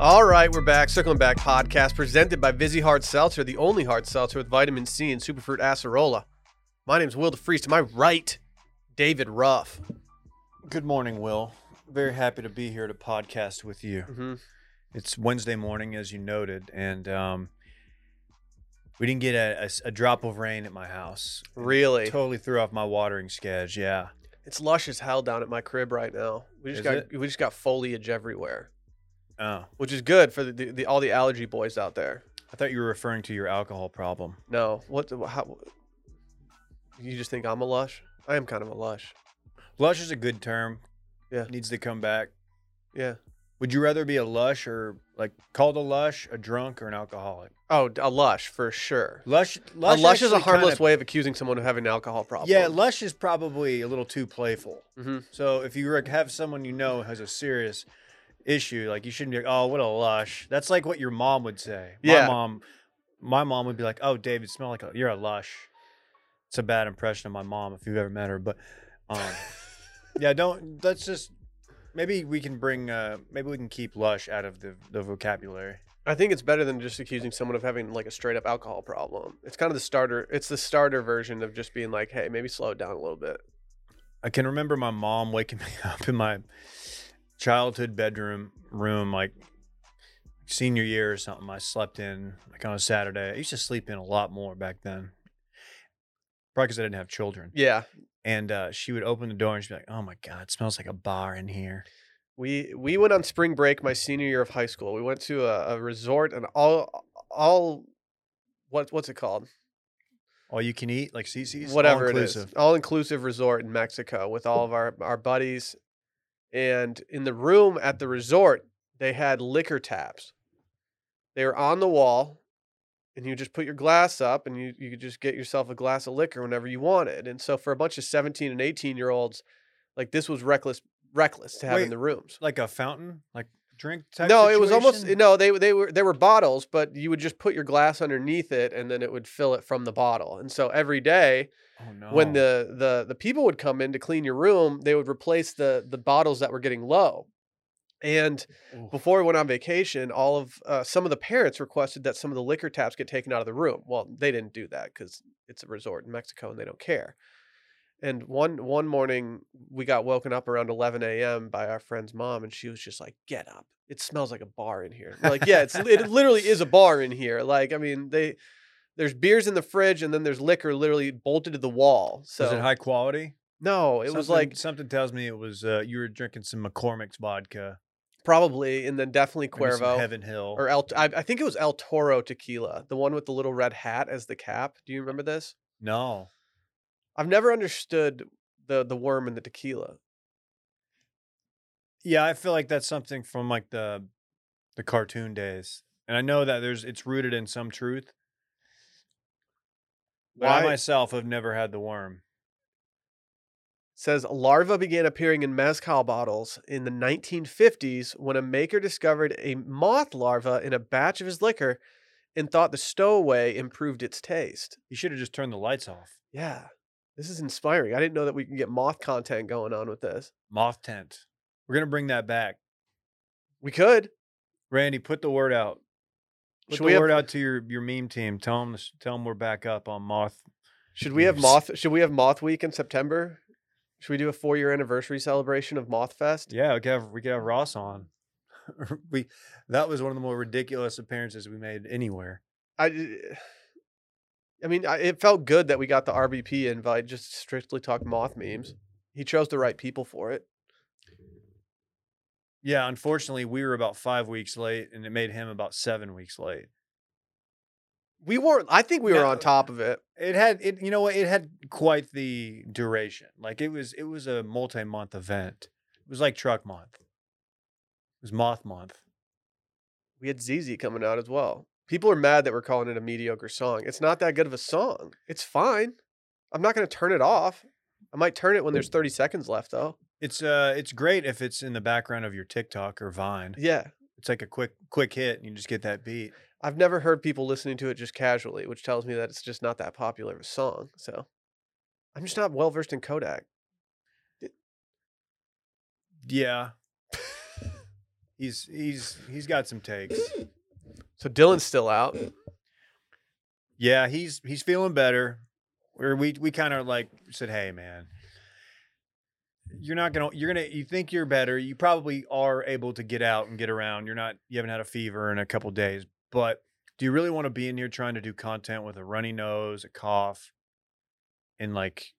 All right, we're back. Circling Back podcast presented by Vizzy Hard Seltzer, the only hard seltzer with vitamin C and superfruit acerola. My name's Will DeFreeze. To my right, David Ruff. Good morning, Will. Very happy to be here to podcast with you. Mm-hmm. It's Wednesday morning, as you noted, and um, we didn't get a drop of rain at my house. Really? Totally threw off my watering schedule. Yeah. It's lush as hell down at my crib right now. We just Is got it? we just got foliage everywhere, Oh, which is good for the, the, the all the allergy boys out there. I thought you were referring to your alcohol problem. No, what? the- How? You just think I'm a lush? I am kind of a lush. Lush is a good term. Yeah. Needs to come back. Yeah. Would you rather be a lush or like called a lush, a drunk, or an alcoholic? Oh, a lush for sure. Lush, lush, a lush is a harmless kinda- way of accusing someone of having an alcohol problem. Yeah, lush is probably a little too playful. Mhm. So if you have someone you know has a serious issue, like you shouldn't be like, "Oh, what a lush." That's like what your mom would say. My Yeah. mom, my mom would be like, "Oh, David, smell like a, you're a lush." It's a bad impression of my mom if you've ever met her, but um, yeah, don't. Let's just maybe we can bring uh maybe we can keep lush out of the the vocabulary. I think it's better than just accusing someone of having like a straight up alcohol problem. It's kind of the starter. It's the starter version of just being like, hey, maybe slow it down a little bit. I can remember my mom waking me up in my childhood bedroom room, like senior year or something. I slept in like on a Saturday. I used to sleep in a lot more back then, probably because I didn't have children. Yeah, And uh, she would open the door and she'd be like, "Oh my god, it smells like a bar in here." we we went on spring break my senior year of high school. We went to a, a resort and all all what what's it called? All you can eat, like CC's, Whatever it is, all inclusive resort in Mexico with all of our our buddies. And in the room at the resort, they had liquor taps. They were on the wall, and you just put your glass up, and you you could just get yourself a glass of liquor whenever you wanted. And so for a bunch of seventeen and eighteen year olds, like this was reckless reckless to have in the rooms. like a fountain, like drink type. No, it was almost no. They they were they were bottles, but you would just put your glass underneath it, and then it would fill it from the bottle. And so every day, Oh no! when the the the people would come in to clean your room, they would replace the the bottles that were getting low. And Oof. before we went on vacation, all of uh, some of the parents requested that some of the liquor taps get taken out of the room. Well, they didn't do that because it's a resort in Mexico and they don't care. And one one morning, we got woken up around 11 a.m. by our friend's mom, and she was just like, "Get up! It smells like a bar in here." We're like, yeah, it's it literally is a bar in here. Like, I mean, they there's beers in the fridge, and then there's liquor literally bolted to the wall. So is it high quality? no, it was like something tells me it was uh, you were drinking some McCormick's vodka, probably, and then definitely Cuervo. Heaven Hill. or El, I, I think it was El Toro tequila, the one with the little red hat as the cap. Do you remember this? no, I've never understood the the worm in the tequila. Yeah, I feel like that's something from like the the cartoon days. And I know that there's it's rooted in some truth. But I myself have never had the worm. Says larva began appearing in mezcal bottles in the 1950s when a maker discovered a moth larva in a batch of his liquor and thought the stowaway improved its taste. You should have just turned the lights off. Yeah. This is inspiring. I didn't know that we can get moth content going on with this. Moth tent. We're gonna bring that back. We could. Randy, put the word out. Put Should the we have- word out to your, your meme team. Tell them tell them we're back up on moth. Should we have moth should we have moth week in September? Should we do a 4-year anniversary celebration of Moth Fest? Yeah, we could have we could have Ross on. we that was one of the more ridiculous appearances we made anywhere. I eh, I mean, I, it felt good that we got the RBP invite just strictly talk moth memes. He chose the right people for it. Yeah, unfortunately, we were about five weeks late, and it made him about seven weeks late. We weren't. I think we were No, on top of it. It had it, you know what? It had quite the duration. Like it was, it was a multi-month event. It was like truck month. It was moth month. We had ZEZE coming out as well. People are mad that we're calling it a mediocre song. It's not that good of a song. It's fine. I'm not going to turn it off. I might turn it when there's 30 seconds left, though. It's uh, it's great if it's in the background of your TikTok or Vine. Yeah. It's like a quick quick hit, and you just get that beat. I've never heard people listening to it just casually, which tells me that it's just not that popular of a song. So I'm just not well versed in Kodak. Yeah. he's he's he's got some takes. So Dylan's still out. Yeah, he's he's feeling better. Where we we kind of like said, hey man, you're not gonna you're gonna you think you're better. You probably are able to get out and get around. You're not you haven't had a fever in a couple days, but do you really want to be in here trying to do content with a runny nose, a cough, and like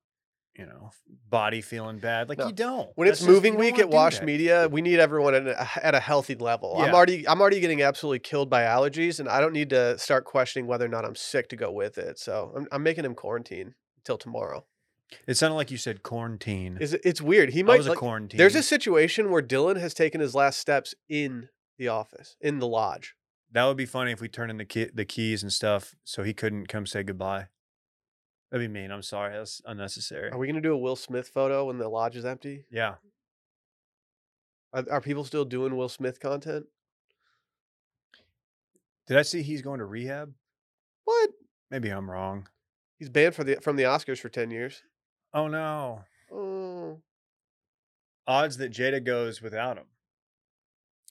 you know body feeling bad? Like No. you don't. When it's That's just- moving week at Wash that. Media, we need everyone at a, at a healthy level. Yeah. I'm already I'm already getting absolutely killed by allergies, and I don't need to start questioning whether or not I'm sick to go with it. So I'm, I'm making him quarantine until tomorrow. It sounded like you said quarantine. Is it, it's weird. He I might was a like, quarantine. There's a situation where Dylan has taken his last steps in the office, in the lodge. That would be funny if we turned in the key, the keys and stuff, so he couldn't come say goodbye. That'd be mean. I'm sorry. That's unnecessary. Are we gonna do a Will Smith photo when the lodge is empty? yeah. Are, are people still doing Will Smith content? Did I see he's going to rehab? What? Maybe I'm wrong. He's banned for the from the Oscars for ten years. Oh no. Oh, Odds that Jada goes without him.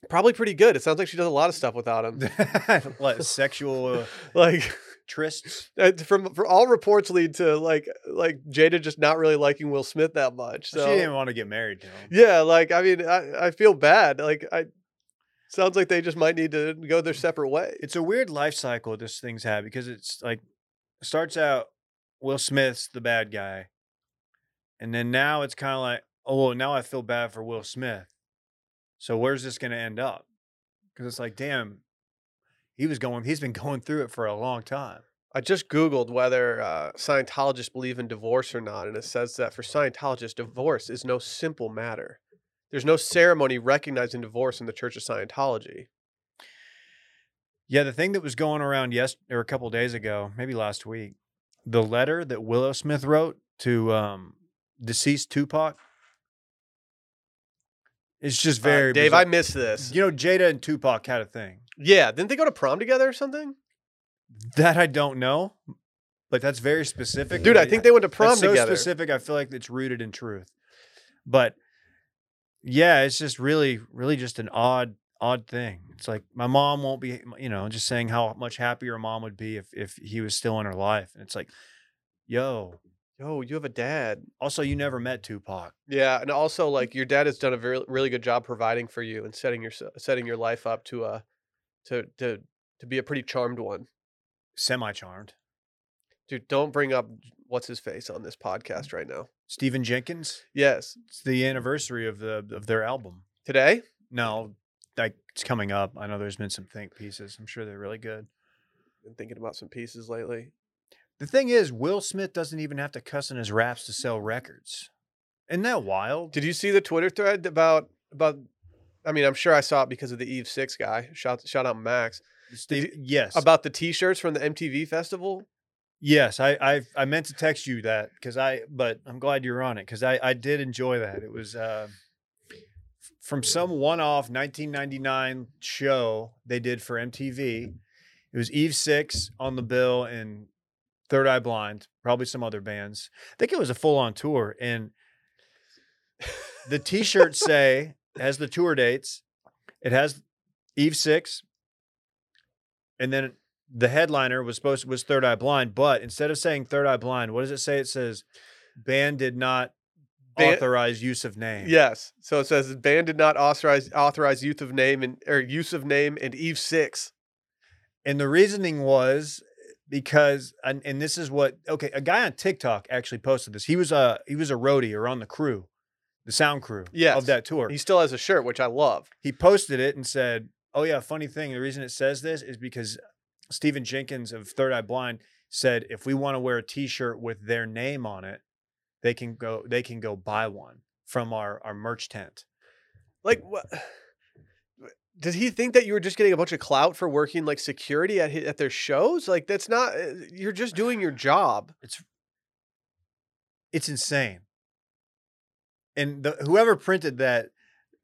Probably pretty good. It sounds like she does a lot of stuff without him. what sexual uh, like trysts? uh, from for all reports lead to like like Jada just not really liking Will Smith that much. So she didn't want to get married to him. yeah, like I mean, I, I feel bad. Like I sounds like they just might need to go their separate way. It's a weird life cycle this thing's had because it's like starts out Will Smith's the bad guy, and then now it's kind of like, oh, well, now I feel bad for Will Smith. So where's this going to end up? Because it's like, damn, he was going, he's been going through it for a long time. I just Googled whether uh, Scientologists believe in divorce or not, and it says that for Scientologists, divorce is no simple matter. There's no ceremony recognizing divorce in the Church of Scientology. Yeah, the thing that was going around yes or a couple days ago, maybe last week, the letter that Willow Smith wrote to um, deceased Tupac. It's just Uh, very Dave, bizarre. I miss this. You know, Jada and Tupac had a thing. yeah, didn't they go to prom together or something? That I don't know, but that's very specific. Dude, I think they went to prom so together. specific. I feel like it's rooted in truth. But yeah, it's just really, really just an odd, odd thing. It's like my mom won't be, you know, just saying how much happier mom would be if if he was still in her life, and it's like, yo. Yo, you have a dad. Also, you never met Tupac. Yeah, and also like your dad has done a very really good job providing for you and setting your setting your life up to uh to to to be a pretty charmed one. Semi charmed. Dude, don't bring up what's his face on this podcast right now. Stephan Jenkins. Yes, It's the anniversary of the of their album. today. No, like it's coming up. I know there's been some think pieces. I'm sure they're really good. Been thinking about some pieces lately. The thing is, Will Smith doesn't even have to cuss in his raps to sell records. Isn't that wild? Did you see the Twitter thread about about? I mean, I'm sure I saw it because of the Eve Six guy. Shout shout out Max Steve- yes, about the T-shirts from the MTV festival. yes. I I I meant to text you that because I, but I'm glad you're on it because I I did enjoy that. It was uh, from some one-off 1999 show they did for MTV. It was Eve Six on the bill and Third Eye Blind, probably some other bands. I think it was a full-on tour, and the T-shirts say has the tour dates. It has Eve Six, and then the headliner was supposed was Third Eye Blind, but instead of saying Third Eye Blind, what does it say? It says band did not Ban- authorize use of name. Yes. So it says band did not authorize authorize youth of name and or use of name and Eve Six. And the reasoning was because and, and this is what okay, a guy on TikTok actually posted this. He was a he was a roadie or on the crew, the sound crew Yes. of that tour. He still has a shirt, which I love. he posted it and said, "Oh yeah, funny thing. The reason it says this is because Stephan Jenkins of Third Eye Blind said if we want to wear a T-shirt with their name on it, they can go. They can go buy one from our our merch tent. Like what? Did he think that you were just getting a bunch of clout for working like security at hi- at their shows? Like that's not. uh, You're just doing your job. It's it's insane. And the, whoever printed that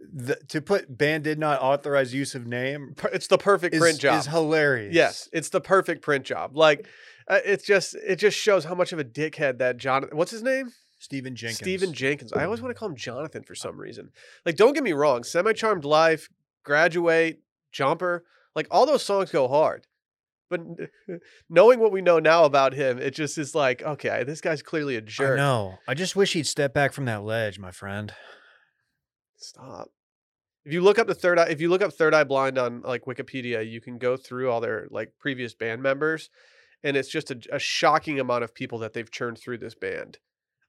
the, to put band did not authorize use of name It's the perfect is, print job. is hilarious. Yes, it's the perfect print job. Like, uh, it's just it just shows how much of a dickhead that John. What's his name? Stephan Jenkins. Stephan Jenkins. I always want to call him Jonathan for some reason. Like, don't get me wrong, Semi Charmed Life, Graduate, Jumper, like all those songs go hard. But knowing what we know now about him, it just is like, okay, this guy's clearly a jerk. know. I just wish he'd step back from that ledge, my friend. Stop. If you look up the third eye, if you look up Third Eye Blind on like Wikipedia, you can go through all their like previous band members, and it's just a, a shocking amount of people that they've churned through this band.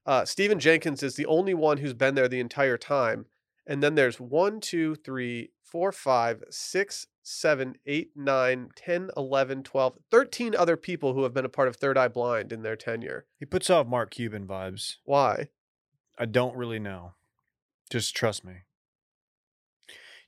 Uh, Stephan Jenkins is the only one who's been there the entire time, and then there's one, two, three, four, five, six, seven, eight, nine, 10, 11, 12, 13 other people who have been a part of Third Eye Blind in their tenure. He puts off Mark Cuban vibes. Why? I don't really know. Just trust me.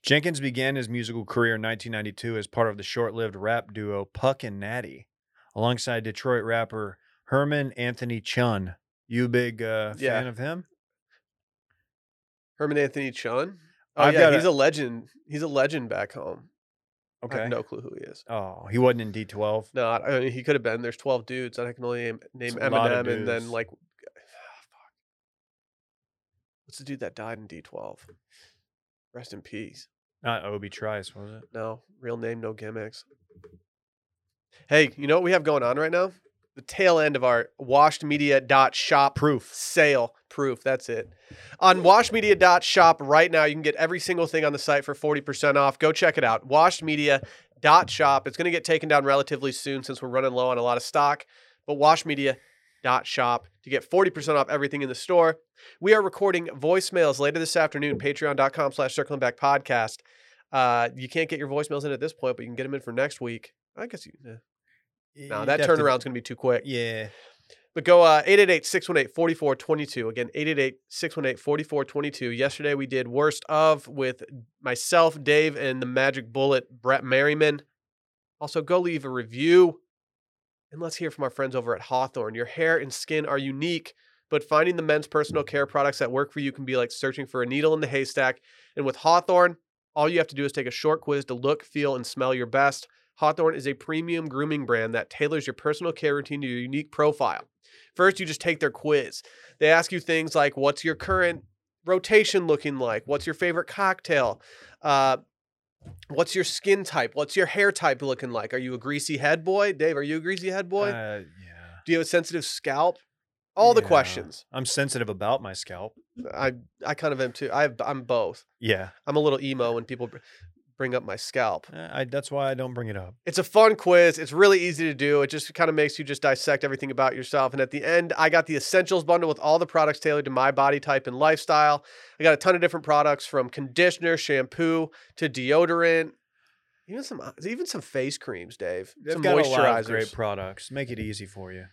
Jenkins began his musical career in 1992 as part of the short lived rap duo Puck and Natty, alongside Detroit rapper Herman Anthony Chun. You a big uh, Yeah. fan of him? Herman Anthony Chun. Oh I've yeah, he's a- a legend. He's a legend back home. I Okay. have no clue who he is. Oh, he wasn't in D12. No, I mean, he could have been. There's 12 dudes, and I can only name, name It's a lot of Eminem, and then like, fuck. What's the dude that died in D12? Rest in peace. Not Obi Trice, was it? No, real name, no gimmicks. Hey, you know what we have going on right now? The tail end of our washedmedia.shop Proof. sale proof. That's it. On washmedia.shop right now, you can get every single thing on the site for 40% off. Go check it out. Washmedia.shop. It's going to get taken down relatively soon since we're running low on a lot of stock. But washmedia.shop to get 40% off everything in the store. We are recording voicemails later this afternoon. Patreon.com slash circling back podcast. Uh, you can't get your voicemails in at this point, but you can get them in for next week. I guess you. eh. No, that turnaround's going to be too quick. Yeah. But go uh 888-618-4422. Again, 888-618-4422. Yesterday we did worst of with myself, Dave, and the Magic Bullet, Brett Merriman. Also, go leave a review. And let's hear from our friends over at Hawthorne. Your hair and skin are unique, but finding the men's personal care products that work for you can be like searching for a needle in the haystack. And with Hawthorne, all you have to do is take a short quiz to look, feel, and smell your best. Hawthorne is a premium grooming brand that tailors your personal care routine to your unique profile. First, you just take their quiz. They ask you things like what's your current rotation looking like? What's your favorite cocktail? Uh, what's your skin type? What's your hair type looking like? Are you a greasy head boy? Dave, are you a greasy head boy? Uh, yeah. Do you have a sensitive scalp? All the Yeah. questions. I'm sensitive about my scalp. I I kind of am too. I have, I'm both. Yeah. I'm a little emo when people bring up my scalp. Uh, I, that's why I don't bring it up. It's a fun quiz. It's really easy to do. It just kind of makes you just dissect everything about yourself. And at the end, I got the essentials bundle with all the products tailored to my body type and lifestyle. I got a ton of different products from conditioner, shampoo to deodorant, even some uh, even some face creams, Dave. They've some got a lot moisturizers. of great products. Make it easy for you.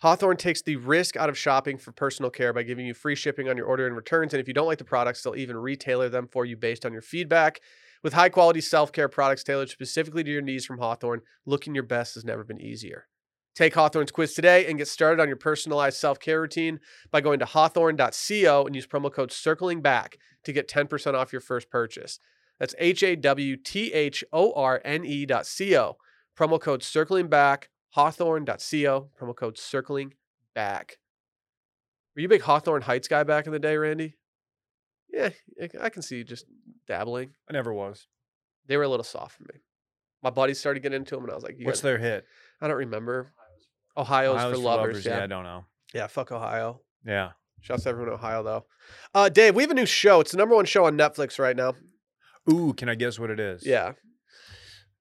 Hawthorne takes the risk out of shopping for personal care by giving you free shipping on your order and returns. And if you don't like the products, they'll even retailer them for you based on your feedback. With high quality self care products tailored specifically to your needs from Hawthorne, looking your best has never been easier. Take Hawthorne's quiz today and get started on your personalized self care routine by going to hawthorne.co and use promo code circling back to get 10% off your first purchase. That's H A W T H O R N E dot co. Promo code circling back, hawthorne.co, promo code circling back. Were you a big Hawthorne Heights guy back in the day, Randy? Yeah, I- I can see just dabbling. I never was. They were a little soft for me. My buddies started getting into them, and I was like, you What's their hit? I don't remember. Ohio's, Ohio's for lovers. Yeah. Yeah. I don't know. yeah, fuck Ohio. Yeah. Shouts to everyone in Ohio, though. Uh, Dave, we have a new show. It's the number one show on Netflix right now. Ooh, can I guess what it is? Yeah.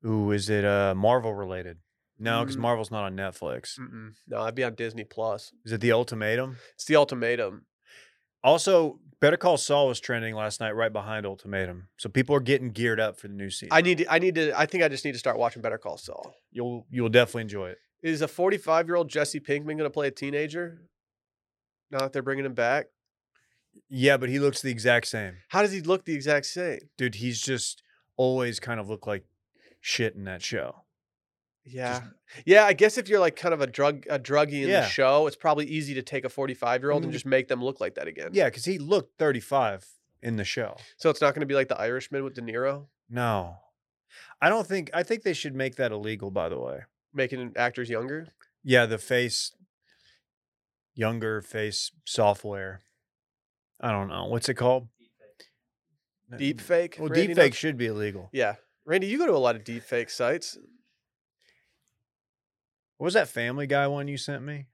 Ooh, is it uh Marvel related? No, because Mm. Marvel's not on Netflix. Mm-mm. No, I'd be on Disney Plus. Is it The Ultimatum? It's the ultimatum. Also, Better Call Saul was trending last night right behind Ultimatum. So people are getting geared up for the new season. I need to, I need to, I think I just need to start watching Better Call Saul. you'll you'll definitely enjoy it. Is a 45 year old Jesse Pinkman going to play a teenager? Now that they're bringing him back, Yeah, but he looks the exact same. how does he look the exact same? Dude, he's just always kind of looked like shit in that show. Yeah, yeah. I guess if you're like kind of a drug a druggie in Yeah. the show, it's probably easy to take a 45 year old and mm-hmm. just make them look like that again. Yeah, because he looked 35 in the show. So it's not going to be like the Irishman with De Niro, No. I don't think I think they should make that illegal, by the way. making actors younger. Yeah, the face younger face software. I don't know. What's it called? Deep fake. Well, Randy deep fake knows? should be illegal. Yeah, Randy, you go to a lot of deep fake sites. What was that Family Guy one you sent me?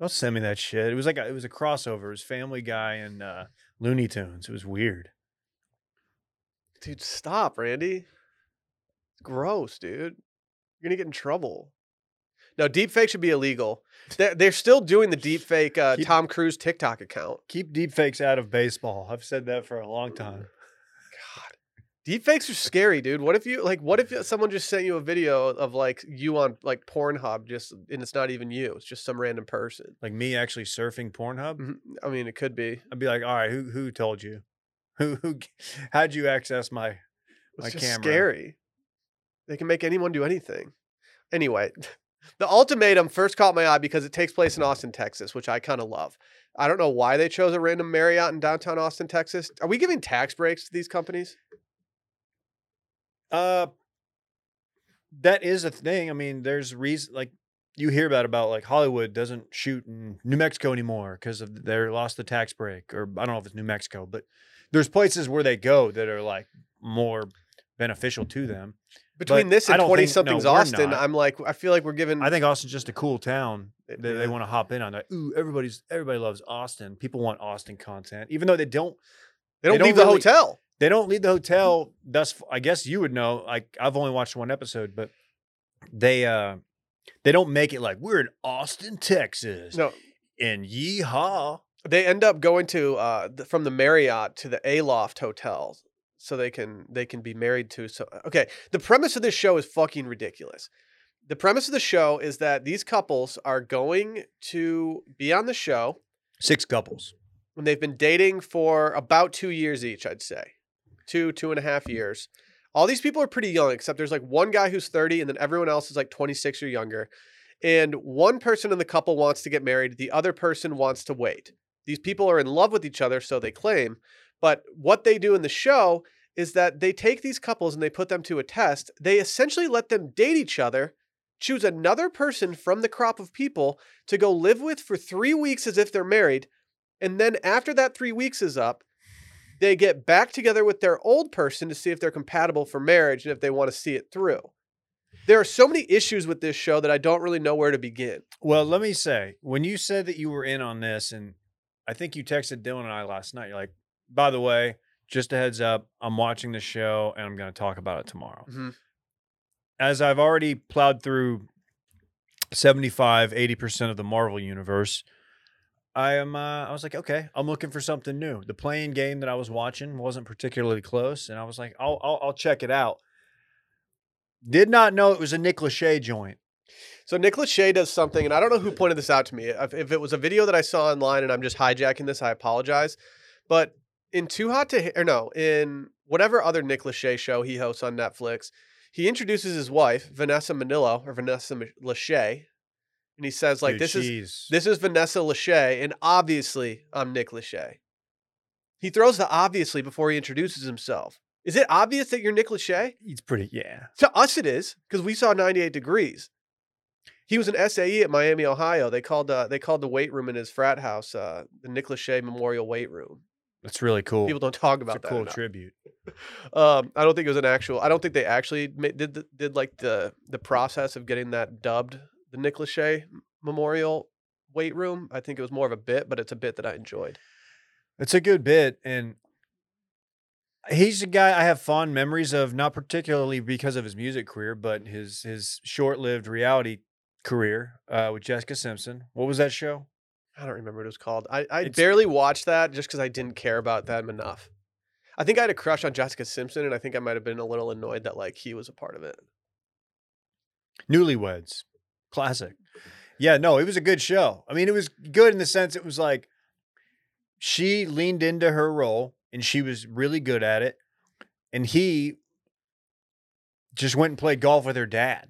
Don't send me that shit. It was like a, it was a crossover. It was Family Guy and uh, Looney Tunes. It was weird. Dude, stop, Randy. It's gross, dude. You're gonna get in trouble. No, deep fake should be illegal. They're, they're still doing the deep fake uh, Keep- Tom Cruise TikTok account. Keep deep fakes out of baseball. I've said that for a long time. God, deep fakes are scary, dude. What if you like? What if someone just sent you a video of like you on like Pornhub, just and it's not even you? It's just some random person. Like me actually surfing Pornhub. Mhm. I mean, it could be. I'd be like, all right, who who told you? Who who? How'd you access my? It's My just camera. scary. They can make anyone do anything. Anyway, the ultimatum first caught my eye because it takes place in Austin, Texas, which I kind of love. I don't know why they chose a random Marriott in downtown Austin, Texas. Are we giving tax breaks to these companies? Uh, that is a thing. I mean, there's reason like you hear about about like Hollywood doesn't shoot in New Mexico anymore because of they lost the tax break, or I don't know if it's New Mexico, but there's places where they go that are like more beneficial to them. Between But this and think- 20 something's no, Austin, not. I'm like, I feel like we're giving. I think Austin's just a cool town. that They, they want to hop in on that. Ooh, everybody's everybody loves Austin. People want Austin content, even though they don't. they don't they leave don't the really- hotel. They don't leave the hotel. Thus, I guess you would know. Like I've only watched one episode, but they uh they don't make it like we're in Austin, Texas, No, and yeehaw. they end up going to uh th- from the Marriott to the Aloft Hotel so they can they can be married to so okay the premise of this show is fucking ridiculous the premise of the show is that these couples are going to be on the show Six couples. and they've been dating for about two years each i'd say two two and a half years. All these people are pretty young except there's like one guy who's 30 and then everyone else is like 26 or younger. And one person in the couple wants to get married. The other person wants to wait. These people are in love with each other so they claim. But what they do in the show is that they take these couples and they put them to a test. They essentially let them date each other choose another person from the crop of people to go live with for three weeks as if they're married. And then after that three weeks is up, they get back together with their old person to see if they're compatible for marriage and if they want to see it through. There are so many issues with this show that I don't really know where to begin. Well, let me say, when you said that you were in on this, and I think you texted Dylan and I last night, you're like, by the way, just a heads up, I'm watching the show and I'm going to talk about it tomorrow. Mhm. As I've already plowed through 75, 80% of the Marvel universe, I am, uh, I was like, okay, I'm looking for something new. The playing game that I was watching wasn't particularly close, and I was like, I'll, I'll, I'll check it out. Did not know it was a Nick Lachey joint. So Nick Lachey does something, and I don't know who pointed this out to me. If, if it was a video that I saw online and I'm just hijacking this, I apologize. But in Too Hot to or no, in whatever other Nick Lachey show he hosts on Netflix, he introduces his wife, Vanessa Minnillo, or Vanessa Lachey, and he says, like, Dude, this is This is Vanessa Lachey, and obviously I'm Nick Lachey. He throws the obviously before he introduces himself. Is it obvious that you're Nick Lachey? He's pretty, yeah. To us, it is because we saw 98 Degrees. He was an SAE at Miami, Ohio. They called uh, they called the weight room in his frat house uh, the Nick Lachey Memorial Weight Room. That's really cool. People don't talk about it's a that. cool enough. tribute. Um, I don't think it was an actual. I don't think they actually did the, did like the the process of getting that dubbed the Nick Lachey Memorial Weight Room. I think it was more of a bit, but it's a bit that I enjoyed. It's a good bit, and he's a guy I have fond memories of, not particularly because of his music career, but his his short lived reality career uh, with Jessica Simpson. What was that show? I don't remember what it was called. I, I It's- barely watched that just because I didn't care about them enough. I think I had a crush on Jessica Simpson, and I think I might have been a little annoyed that like he was a part of it. Newlyweds, classic. Yeah, no, it was a good show. I mean, it was good in the sense it was like she leaned into her role and she was really good at it, and he just went and played golf with her dad.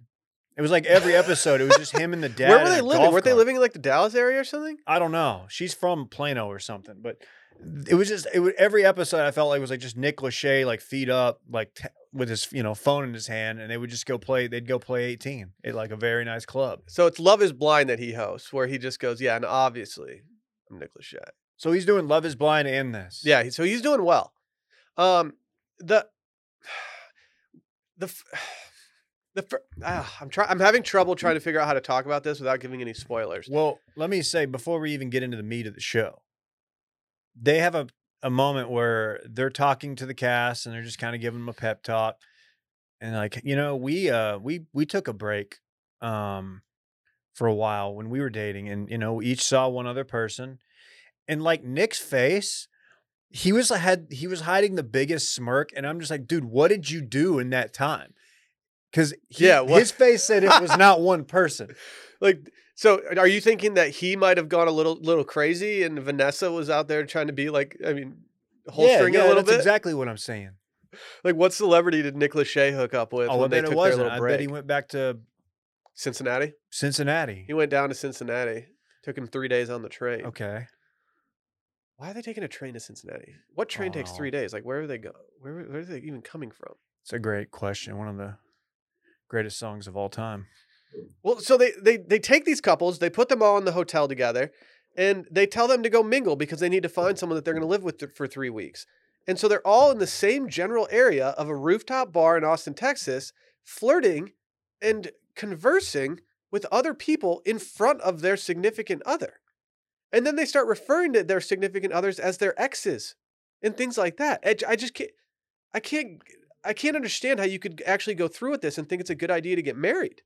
It was like every episode, it was just him and the dad. Where were they living? Weren't they living in like the Dallas area or something? I don't know. She's from Plano or something, but it was just it was, every episode I felt like it was like just Nick Lachey like feet up like t- with his you know phone in his hand and they would just go play they'd go play 18 at like a very nice club. So it's Love Is Blind that he hosts, where he just goes, "Yeah, and obviously I'm Nick Lachey." So he's doing Love Is Blind and this. Yeah, so he's doing well. Um, the the the fir- ah, I'm trying. I'm having trouble trying to figure out how to talk about this without giving any spoilers. Well, let me say before we even get into the meat of the show, they have a, a moment where they're talking to the cast and they're just kind of giving them a pep talk. And like, you know, we uh we we took a break um for a while when we were dating and you know, each saw one other person. And like Nick's face, he was had he was hiding the biggest smirk and I'm just like, dude, what did you do in that time? Cuz Yeah, what- his face said it was not one person. Like, so uh, are you thinking that he might have gone a little little crazy and Vanessa was out there trying to be like, I mean, holstering it a little bit? exactly what I'm saying. Like, what celebrity did Nick Lachey hook up with Oh, I when they took it their little I break? bet he went back to Cincinnati. Cincinnati. He went down to Cincinnati. Took him three days on the train. Okay. Why are they taking a train to Cincinnati? What train takes Oh. three days? Like, where are they go? Where, where are they even coming from? It's a great question. One of the greatest songs of all time. Well, so they they they take these couples, they put them all in the hotel together, and they tell them to go mingle because they need to find someone that they're going to live with th- for three weeks. And so they're all in the same general area of a rooftop bar in Austin, Texas, flirting and conversing with other people in front of their significant other. And then they start referring to their significant others as their exes and things like that. I just can't I can't I can't understand how you could actually go through with this and think it's a good idea to get married.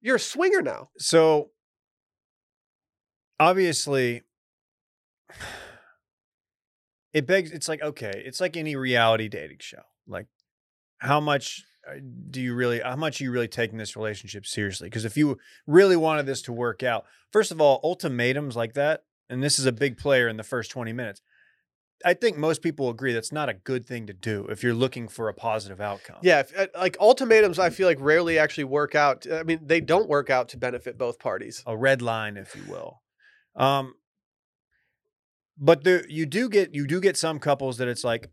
You're a swinger now. So obviously it begs it's like okay, it's like any reality dating show. Like how much uh, do you really how much are you really taking this relationship seriously? Because if you really wanted this to work out, first of all, ultimatums like that, and this is a big player in the first 20 minutes. I think most people agree that's not a good thing to do if you're looking for a positive outcome. Yeah, if, uh, like ultimatums, I feel like rarely actually work out. I mean, they don't work out to benefit both parties. a red line, if you will. Um, but there you do get you do get some couples that it's like,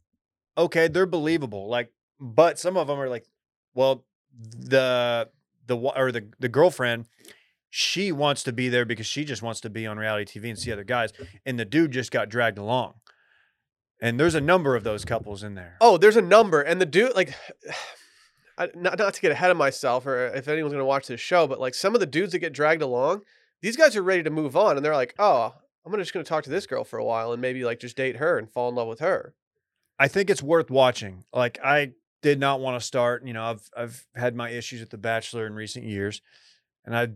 okay, they're believable. Like, but some of them are like, well, the the or the the girlfriend, she wants to be there because she just wants to be on reality TV and see other guys, and the dude just got dragged along. And there's a number of those couples in there. Oh, there's a number, and the dude like. I, not, not to get ahead of myself or if anyone's going to watch this show, but like some of the dudes that get dragged along, these guys are ready to move on and they're like, oh, I'm gonna just going to talk to this girl for a while and maybe like just date her and fall in love with her. I think it's worth watching. Like I did not want to start. You know, I've I've had my issues with The Bachelor in recent years, and I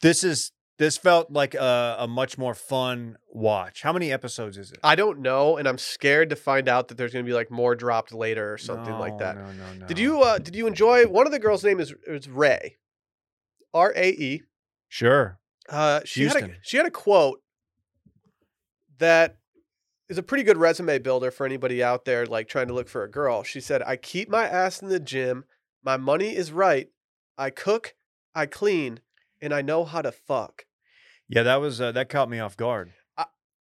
this is this felt like a, a much more fun watch. How many episodes is it? I don't know, and I'm scared to find out that there's going to be like more dropped later or something like that. No, no, no. Did you uh did you enjoy one of the girls' name is is Ray. R A E. Sure. Uh she had a she had a quote that is a pretty good resume builder for anybody out there like trying to look for a girl. She said, "I keep my ass in the gym. My money is right. I cook, I clean, and I know how to fuck." Yeah, that was uh, that caught me off guard.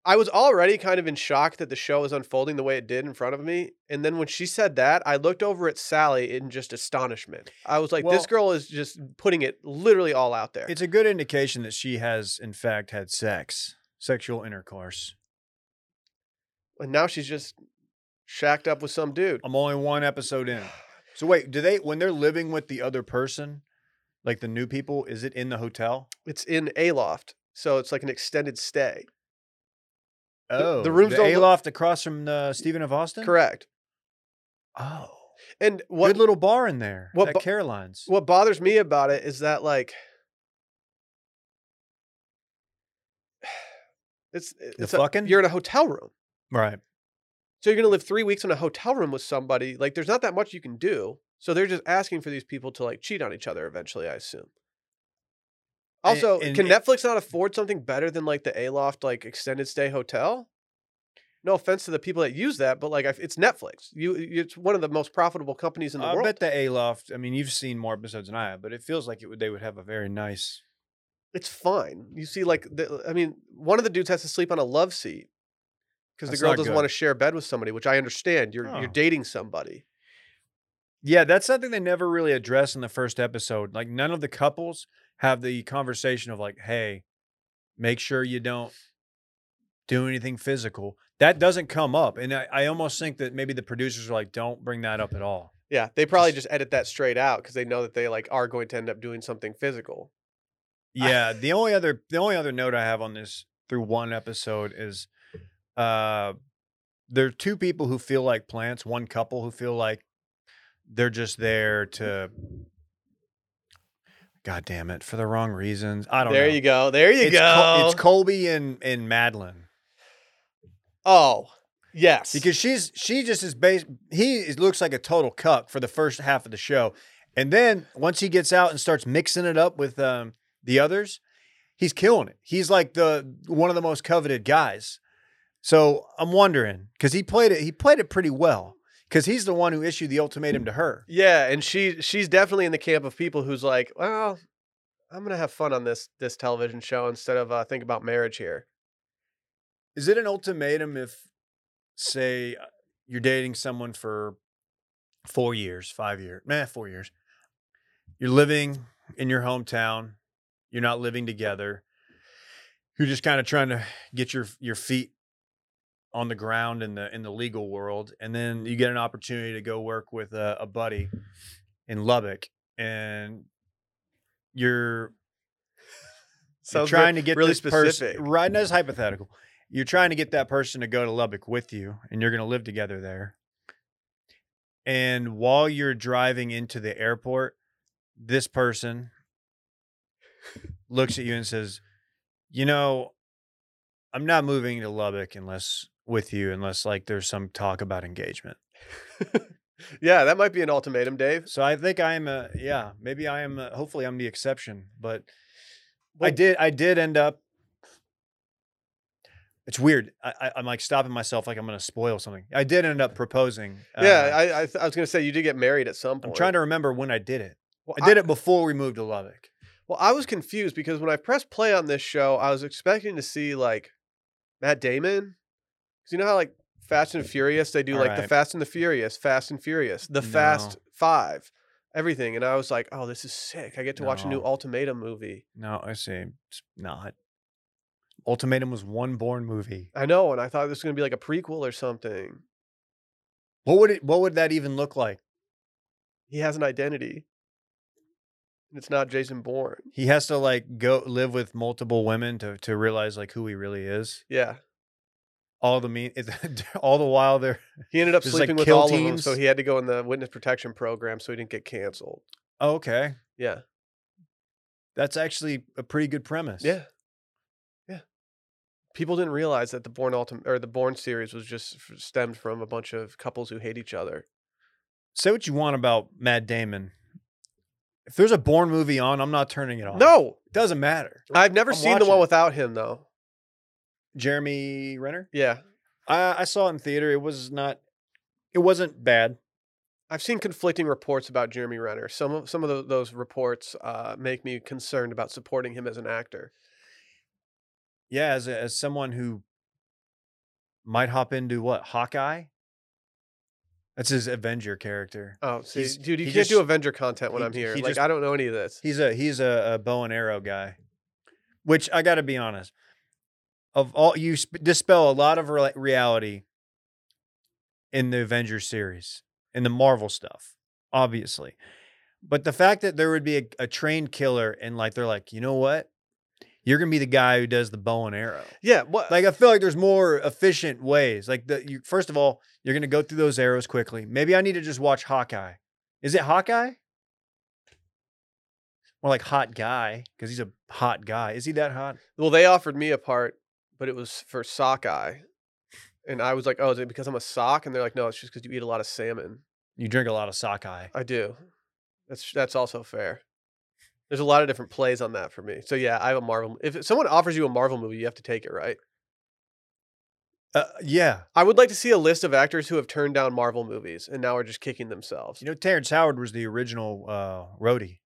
I was already kind of in shock that the show was unfolding the way it did in front of me. And then when she said that, I looked over at Sally in just astonishment. I was like, Well- this girl is just putting it literally all out there. It's a good indication that she has, in fact, had sex, sexual intercourse. And now she's just shacked up with some dude. I'm only one episode in. So wait, do they when they're living with the other person, like the new people, is it in the hotel? It's in a loft, So it's like an extended stay. Oh, the rooms the don't look- Aloft across from the Stephen F. Austin. Correct. Oh, And what good little bar in there. what bo- Caroline's. what bothers me about it is that like it's it's a, fucking? you're in a hotel room. Right. So you're gonna live three weeks in a hotel room with somebody. Like, there's not that much you can do. So they're just asking for these people to like cheat on each other eventually. I assume. Also, and can it- Netflix not afford something better than like the Aloft like extended stay hotel? No offense to the people that use that, but like it's Netflix. You, it's one of the most profitable companies in the I world. I bet the Aloft. I mean, you've seen more episodes than I have, but it feels like it would. They would have a very nice. it's fine. You see, like, the, I mean, one of the dudes has to sleep on a love seat. Because the girl doesn't good. want to share a bed with somebody, which I understand. You're Oh. you're dating somebody. Yeah, that's something they never really address in the first episode. Like none of the couples have the conversation of like, "Hey, make sure you don't do anything physical." That doesn't come up, and I, I almost think that maybe the producers are like, "Don't bring that up at all." Yeah, they probably Just- just edit that straight out because they know that they like are going to end up doing something physical. Yeah, the only other the only other note I have on this through one episode is uh there are two people who feel like plants, one couple who feel like they're just there to God damn it, for the wrong reasons. I don't know. There know. you go. There you it's go. Col- it's Colby and and Madlyn. oh, yes. Because she's she just is based he is- looks like a total cuck for the first half of the show. And then once he gets out and starts mixing it up with um, the others, he's killing it. He's like the one of the most coveted guys. So I'm wondering because he played it he played it pretty well because he's the one who issued the ultimatum to her. yeah, and she she's definitely in the camp of people who's like, well, I'm gonna have fun on this this television show instead of uh, think about marriage here. Is it an ultimatum if, say, uh, you're dating someone for four years, five years, nah, four years? You're living in your hometown. You're not living together. You're just kind of trying to get your your feet on the ground in the in the legal world, and then you get an opportunity to go work with a, a buddy in Lubbock, and you're you're trying to get really this person specific. right. That's hypothetical. You're trying to get that person to go to Lubbock with you, and you're going to live together there. And while you're driving into the airport, this person looks at you and says, "You know, I'm not moving to Lubbock unless with you, unless like there's some talk about engagement." yeah, that might be an ultimatum, Dave. So I think I am a yeah, maybe I am. A, hopefully, I'm the exception, but I did. I did end up. It's weird. I, I, I'm like stopping myself, like I'm going to spoil something. I did end up proposing. yeah, uh, I I, th- I was gonna say you did get married at some point. I'm trying to remember when I did it. Well, I did it before we moved to Lubbock. Well, I was confused because when I pressed play on this show, I was expecting to see like Matt Damon. Because you know how like Fast and Furious, they do like the. Fast and the Furious, Fast and Furious, the Fast Five, everything. And I was like, oh, this is sick. I get to watch a new No. Ultimatum movie. No, I see. It's not. Ultimatum was one Bourne movie. I know, and I thought this was gonna be like a prequel or something. What would it? What would that even look like? He has an identity. And It's not Jason Bourne. He has to like go live with multiple women to to realize like who he really is. Yeah. All the mean, all the while they're He ended up Just, like, sleeping with all of them, so he had to go in the witness protection program so he didn't get canceled. oh, okay. Yeah. That's actually a pretty good premise. Yeah. Yeah. People didn't realize that the Bourne Ultim or the Bourne series was just stemmed from a bunch of couples who hate each other. Say what you want about Matt Damon. If there's a Bourne movie on, I'm not turning it on. No, it doesn't matter. I've never I'm seen the one without him though. Jeremy Renner. Yeah. I, I saw it in theater. It was not. It wasn't bad. I've seen conflicting reports about Jeremy Renner. Some of some of tho- those reports uh, make me concerned about supporting him as an actor. Yeah, as a, as someone who might hop into what Hawkeye. That's his Avenger character. Oh, see, He's- dude, you he can't do Avenger content when he I'm here. he Like, just- I don't know any of this. He's a he's a, a bow and arrow guy, which I got to be honest. Of all you sp- dispel a lot of re- reality in the Avengers series, in the Marvel stuff, obviously. But the fact that there would be a, a trained killer and like they're like, you know what, you're gonna be the guy who does the bow and arrow. Yeah, what? Like I feel like there's more efficient ways. Like the you first of all, you're gonna go through those arrows quickly. Maybe I need to just watch Hawkeye. Is it Hawkeye? More like hot guy because he's a hot guy. Is he that hot? well, they offered me a part, but it was for sockeye, and I was like, "Oh, is it because I'm a sock?" And they're like, "No, it's just because you eat a lot of salmon." You drink a lot of sockeye. I do. That's that's also fair. There's a lot of different plays on that for me. So yeah, I have a Marvel. If someone offers you a Marvel movie, you have to take it, right? Uh, yeah. I would like to see a list of actors who have turned down Marvel movies and now are just kicking themselves. You know, Terrence Howard was the original uh, Rhodey.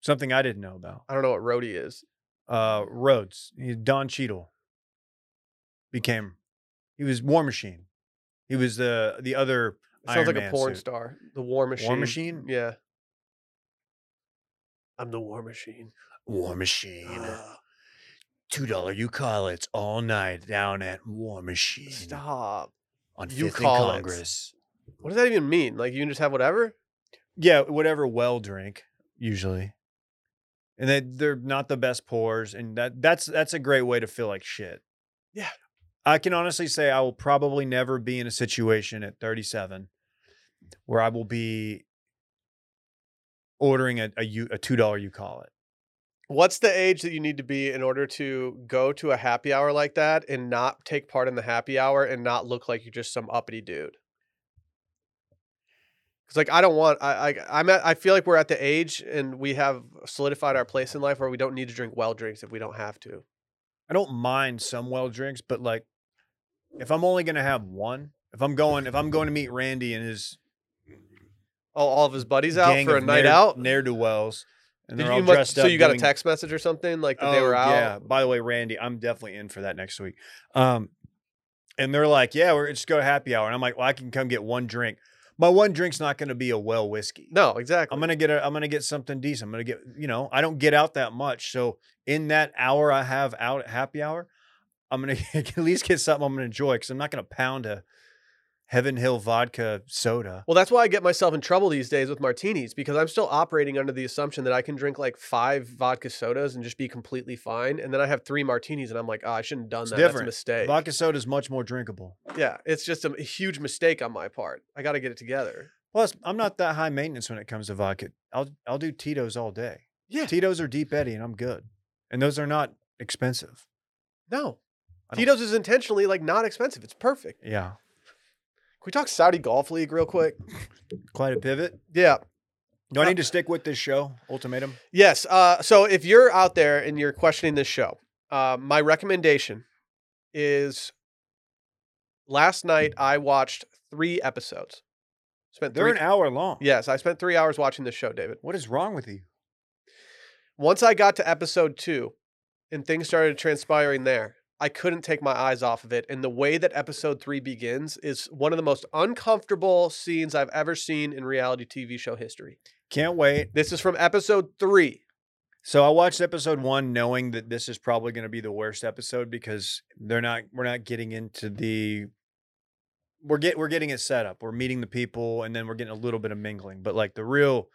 Something I didn't know about. I don't know what Rhodey is. Uh, Rhodes. Don Cheadle became He was War Machine. He was the the other It sounds Iron like a porn suit. star. The War Machine. War Machine? Yeah. I'm the War Machine. War Machine. Two dollar you call it all night down at War Machine Stop. on You Fifth and call it. Congress. What does that even mean? Like you can just have whatever? Yeah, whatever well drink usually, and they they're not the best pours, and that that's that's a great way to feel like shit. Yeah. I can honestly say I will probably never be in a situation at 37 where I will be ordering a a two dollar you call it. What's the age that you need to be in order to go to a happy hour like that and not take part in the happy hour and not look like you're just some uppity dude? Because like I don't want I, I I'm at I feel like we're at the age and we have solidified our place in life where we don't need to drink well drinks if we don't have to. I don't mind some well drinks, but like if I'm only gonna have one, if I'm going if I'm going to meet Randy and his Oh, all of his buddies out for a night ne'er, out. ne'er do wells, and Did they're you all dressed so up. you got doing- a text message or something like that oh, they were out? Yeah. By the way, Randy, I'm definitely in for that next week. Um, and they're like, "Yeah, we're just go happy hour," and I'm like, "Well, I can come get one drink. My one drink's not going to be a well whiskey. No, exactly. I'm gonna get a, I'm gonna get something decent. I'm gonna get, you know, I don't get out that much. So in that hour I have out at happy hour, I'm gonna at least get something I'm gonna enjoy because I'm not gonna pound a Heaven Hill vodka soda. Well, that's why I get myself in trouble these days with martinis because I'm still operating under the assumption that I can drink like five vodka sodas and just be completely fine. And then I have three martinis and I'm like, oh, I shouldn't have done It's that. That's a different. mistake. Vodka soda is much more drinkable. Yeah, it's just a, huge mistake on my part. I got to get it together. Plus, I'm not that high maintenance when it comes to vodka. I'll I'll do Tito's all day. Yeah. Tito's are Deep Eddy, and I'm good. And those are not expensive. No. Tito's is intentionally like not expensive. It's perfect. Yeah, we talk Saudi Golf League real quick? quite a pivot. Yeah. Do I Uh, need to stick with this show, Ultimatum? Yes. Uh, so if you're out there and you're questioning this show, uh, my recommendation is last night I watched three episodes. Spent They're three. an hour long. Yes, I spent three hours watching this show, David. What is wrong with you? Once I got to episode two and things started transpiring there, I couldn't take my eyes off of it. And the way that episode three begins is one of the most uncomfortable scenes I've ever seen in reality TV show history. Can't wait. This is from episode three. So I watched episode one, knowing that this is probably going to be the worst episode because they're not. We're not getting into the. We're get we're getting it set up. We're meeting the people, and then we're getting a little bit of mingling. But like the real,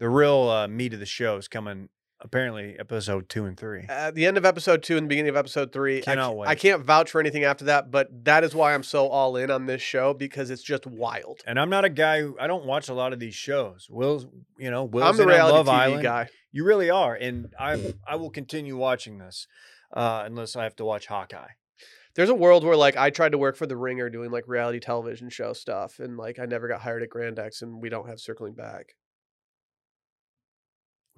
the real uh, meat of the show is coming. Apparently, episode two and three. At the end of episode two and the beginning of episode three, I, Cannot ca- wait. I can't vouch for anything after that, but that is why I'm so all in on this show because it's just wild. And I'm not a guy who I don't watch a lot of these shows. Will's, you know, Will's I'm the reality Love TV Island. guy. You really are, and I I will continue watching this uh, unless I have to watch Hawkeye. There's a world where like I tried to work for the Ringer doing like reality television show stuff, and like I never got hired at Grand X, and we don't have circling back.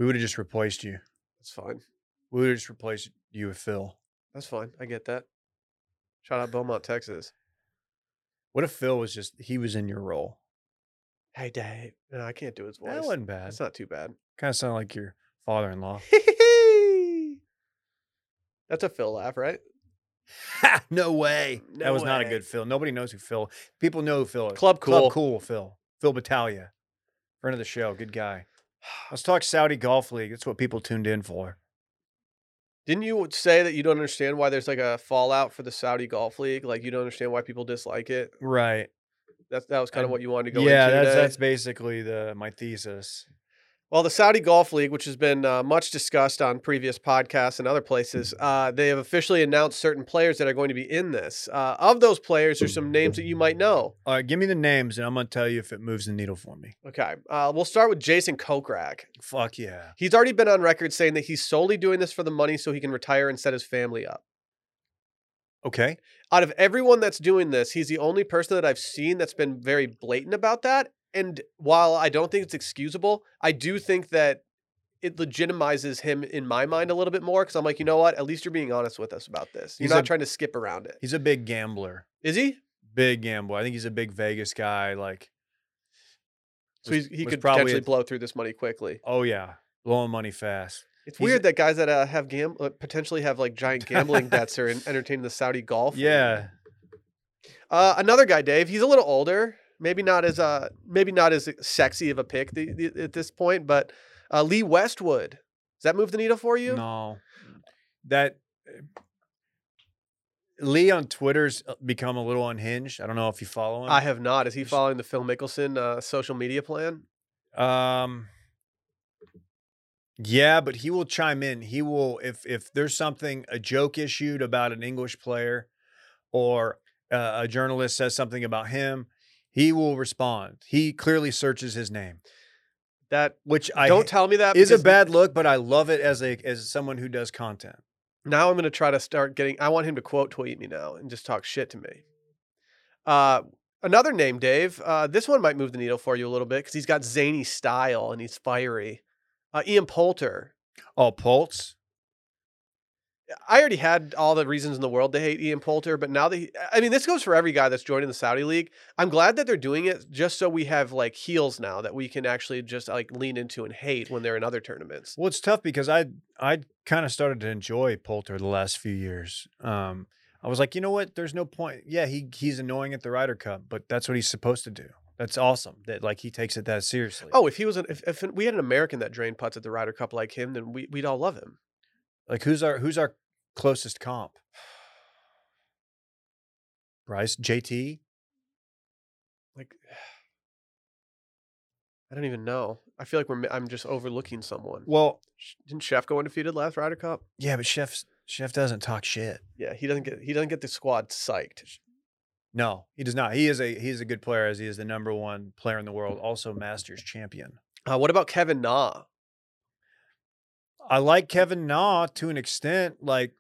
We would have just replaced you. That's fine. We would have just replaced you with Phil. That's fine. I get that. Shout out Beaumont, Texas. What if Phil was just he was in your role? Hey, Dave. No, I can't do his voice. That wasn't bad. That's not too bad. Kind of sound like your father-in-law. That's a Phil laugh, right? Ha! No way. No that was not a good Phil. Nobody knows who Phil. People know who Phil is. Club Cool. Club Cool Phil. Phil Battaglia. Friend of the show. Good guy. Let's talk Saudi Golf League. That's what people tuned in for. Didn't you say that you don't understand why there's like a fallout for the Saudi Golf League? Like you don't understand why people dislike it. Right. That that was kind of what you wanted to go yeah, into that's today? that's basically the my thesis. Well, the Saudi Golf League, which has been uh, much discussed on previous podcasts and other places, uh, they have officially announced certain players that are going to be in this. Uh, of those players, there's some names that you might know. All right, give me the names and I'm gonna tell you if it moves the needle for me. Okay, uh, we'll start with Jason Kokrak. Fuck yeah. He's already been on record saying that he's solely doing this for the money so he can retire and set his family up. Okay. Out of everyone that's doing this, he's the only person that I've seen that's been very blatant about that. And while I don't think it's excusable, I do think that it legitimizes him in my mind a little bit more because I'm like, you know what? At least you're being honest with us about this. You're He's not a- trying to skip around it. He's a big gambler. Is he? Big gambler. I think he's a big Vegas guy. Like So was- he's, he could probably potentially a- blow through this money quickly. oh yeah. Blowing money fast. It's he's- weird that guys that uh, have gam- uh, potentially have like giant gambling debts are in- entertaining the Saudi golf. Yeah. Uh, another guy, Dave. He's a little older. Maybe not as uh, maybe not as sexy of a pick the, the, at this point, but uh, Lee Westwood. Does that move the needle for you? No, that Lee on Twitter's uh, become a little unhinged. I don't know if you follow him. I have not. Is he following the Phil Mickelson uh, social media plan? Um, yeah, but he will chime in. He will if if there's something a joke issued about an English player, or uh, a journalist says something about him, he will respond. He clearly searches his name, That which I don't tell me that is a bad look, but I love it as a as someone who does content. Now I'm going to try to start getting. I want him to quote tweet me now and just talk shit to me. Uh, another name, Dave. Uh, this one might move the needle for you a little bit because he's got zany style and he's fiery. Uh, Ian Poulter. Oh, Pulse. I already had all the reasons in the world to hate Ian Poulter, but now that he, I mean, this goes for every guy that's joining the Saudi League. I'm glad that they're doing it just so we have like heels now that we can actually just like lean into and hate when they're in other tournaments. Well, it's tough because I I kind of started to enjoy Poulter the last few years. Um, I was like, you know what? There's no point. Yeah, he he's annoying at the Ryder Cup, but that's what he's supposed to do. That's awesome. That like he takes it that seriously. Oh, if he was, an, if, if we had an American that drained putts at the Ryder Cup like him, then we, we'd all love him. like who's our who's our closest comp? Bryce, JT. Like, I don't even know. I feel like we're, I'm just overlooking someone. Well, Didn't Chef go undefeated last Ryder Cup? yeah, but Chef Chef doesn't talk shit. Yeah, he doesn't get he doesn't get the squad psyched. No, he does not. He is a he's a good player as he is the number one player in the world, also Masters champion. Uh, what about Kevin Na? I like Kevin Na to an extent. Like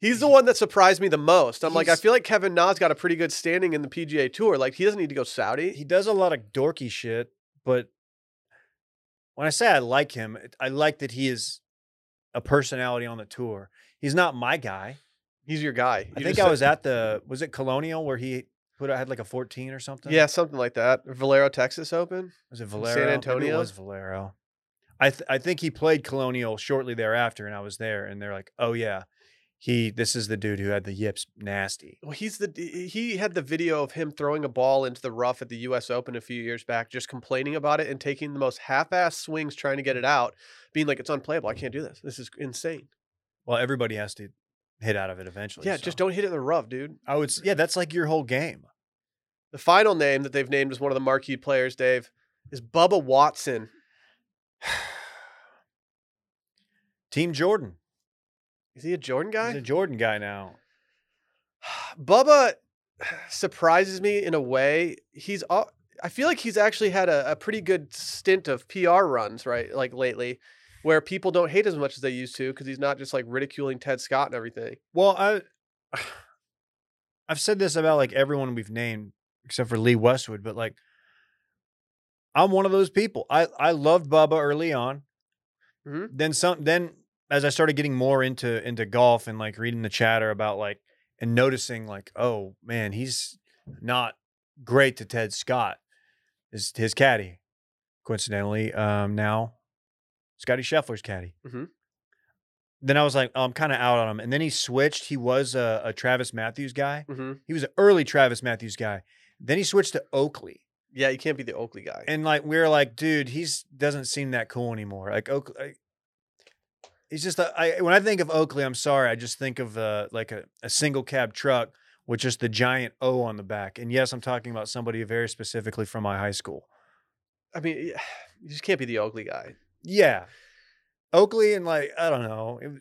He's the one that surprised me the most. I'm like, I He's- feel like Kevin Na's got a pretty good standing in the PGA Tour. Like, he doesn't need to go Saudi. he does a lot of dorky shit, but when I say I like him, it- I like that he is a personality on the tour. He's not my guy. He's your guy. I You think just I said- was at the was it Colonial where he put had like a 14 or something. Yeah, something like that. Valero, Texas Open. was it San Valero? Maybe Antonio? it was Valero. I th- I think he played Colonial shortly thereafter, and I was there, and they're like, "Oh yeah, he this is the dude who had the yips nasty." Well, he's the he had the video of him throwing a ball into the rough at the U.S. Open a few years back, just complaining about it and taking the most half-ass swings trying to get it out, being like, "It's unplayable. I can't do this. This is insane." Well, everybody has to hit out of it eventually. Yeah, so. just don't hit it in the rough, dude. I would. Yeah, that's like your whole game. The final name that they've named as one of the marquee players, Dave, is Bubba Watson. Team Jordan. Is he a Jordan guy? He's a Jordan guy now. Bubba surprises me in a way. He's al- I feel like he's actually had a, a pretty good stint of PR runs, right? Like lately, where people don't hate as much as they used to because he's not just like ridiculing Ted Scott and everything. Well, I I've said this about like everyone we've named except for Lee Westwood, but like I'm one of those people. I I loved Bubba early on. Mhm. Then some then as I started getting more into into golf and like reading the chatter about like and noticing like, oh man, he's not great to Ted Scott. His his caddy. Coincidentally, um now Scottie Scheffler's caddy. Mm-hmm. Then I was like, oh, I'm kind of out on him. And then he switched. He was a, a Travis Matthews guy. Mm-hmm. He was an early Travis Matthews guy. Then he switched to Oakley. Yeah, you can't be the Oakley guy. And like we were like, dude, he's doesn't seem that cool anymore. Like Oakley, like, he's just a, I when I think of Oakley, I'm sorry, I just think of uh, like a, a single cab truck with just the giant O on the back. And yes, I'm talking about somebody very specifically from my high school. I mean, you just can't be the Oakley guy. Yeah, Oakley and like I don't know, it,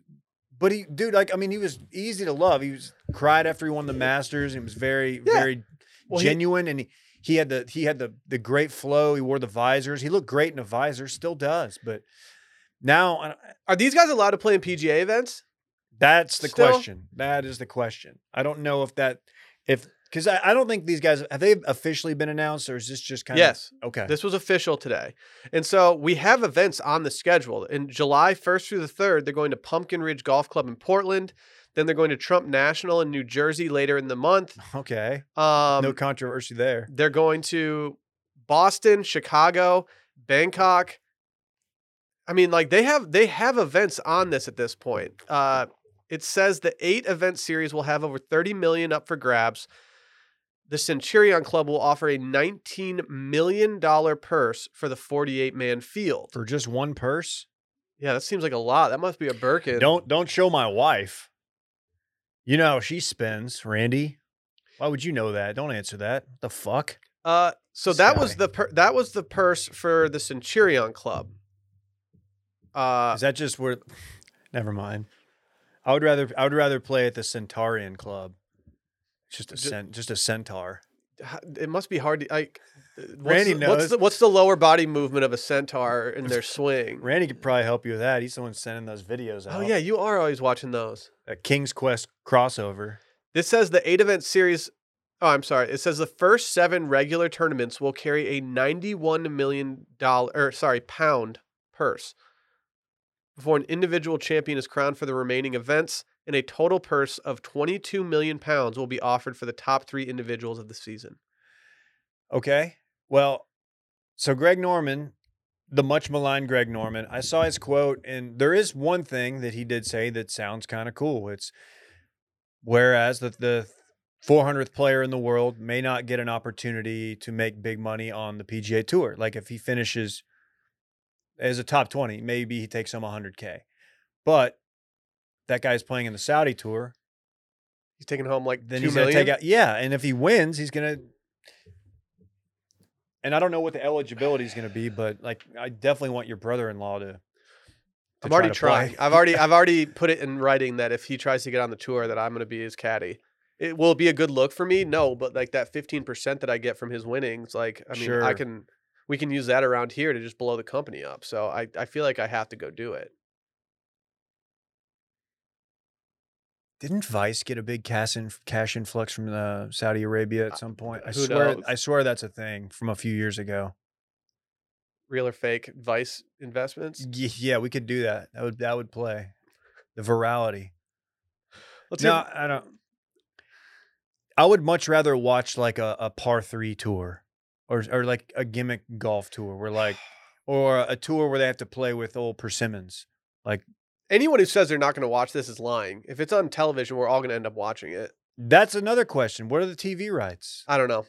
but he, dude, like I mean, he was easy to love. He was cried after he won the Masters. He was very, Yeah. very Well, he- genuine, and he, he had the he had the the great flow. He wore the visors. He looked great in a visor, still does. But now Are these guys allowed to play in PGA events? that's the Still? question. That is the question. I don't know if that if because I, I don't think these guys have they officially been announced, or is this just kind Yes. of okay? This was official today. And so we have events on the schedule. In July 1st through the 3rd, they're going to Pumpkin Ridge Golf Club in Portland. Then they're going to Trump National in New Jersey later in the month. okay, Um, no controversy there. They're going to Boston, Chicago, Bangkok. I mean, like they have they have events on this at this point. Uh, It says the eight event series will have over 30 million up for grabs. The Centurion Club will offer a 19 million dollar purse for the 48 man field. For just one purse? Yeah, that seems like a lot. That must be a Birkin. Don't don't show my wife. You know how she spends, Randy. Why would you know that? Don't answer that. What the fuck? Uh, so that was the pur- that was the purse for the Centurion Club. Uh, Is that just where? Never mind. I would rather I would rather play at the Centaurian Club. It's just a Ju- cent, just a centaur. it must be hard to like. uh, What's Randy the, What's the, what's the lower body movement of a centaur in their swing? Randy could probably help you with that. He's the one sending those videos out. Oh yeah, you are always watching those. a King's Quest crossover. This says the eight event series. Oh, I'm sorry. It says the first seven regular tournaments will carry a 91 million dollar or sorry pound purse before an individual champion is crowned for the remaining events, and a total purse of 22 million pounds will be offered for the top three individuals of the season. Okay. Well, so Greg Norman, the much maligned Greg Norman, I saw his quote, and there is one thing that he did say that sounds kind of cool. It's whereas the, the 400th player in the world may not get an opportunity to make big money on the PGA Tour. Like if he finishes as a top 20, maybe he takes home 100K. But that guy's playing in the Saudi Tour, He's taking home like then he's going to million. take out. Yeah, and if he wins, he's going to. And I don't know what the eligibility is going to be, but like I definitely want your brother-in-law to. to I'm try already trying. I've already I've already put it in writing that if he tries to get on the tour, that I'm going to be his caddy. It will be a good look for me. No, but like that 15% that I get from his winnings, like I mean, I can we can use that around here to just blow the company up. So I I feel like I have to go do it. Didn't Vice get a big cash in, cash influx from uh, Saudi Arabia at some point? I who swear, knows? I swear that's a thing from a few years ago. Real or fake Vice investments. Y- Yeah, we could do that. That would that would play the virality. Let's No, hear- I don't. I would much rather watch like a, a par three tour, or or like a gimmick golf tour, where like, or a tour where they have to play with old persimmons. Like Anyone who says they're not going to watch this is lying. If it's on television, we're all going to end up watching it. That's another question. What are the TV rights? I don't know.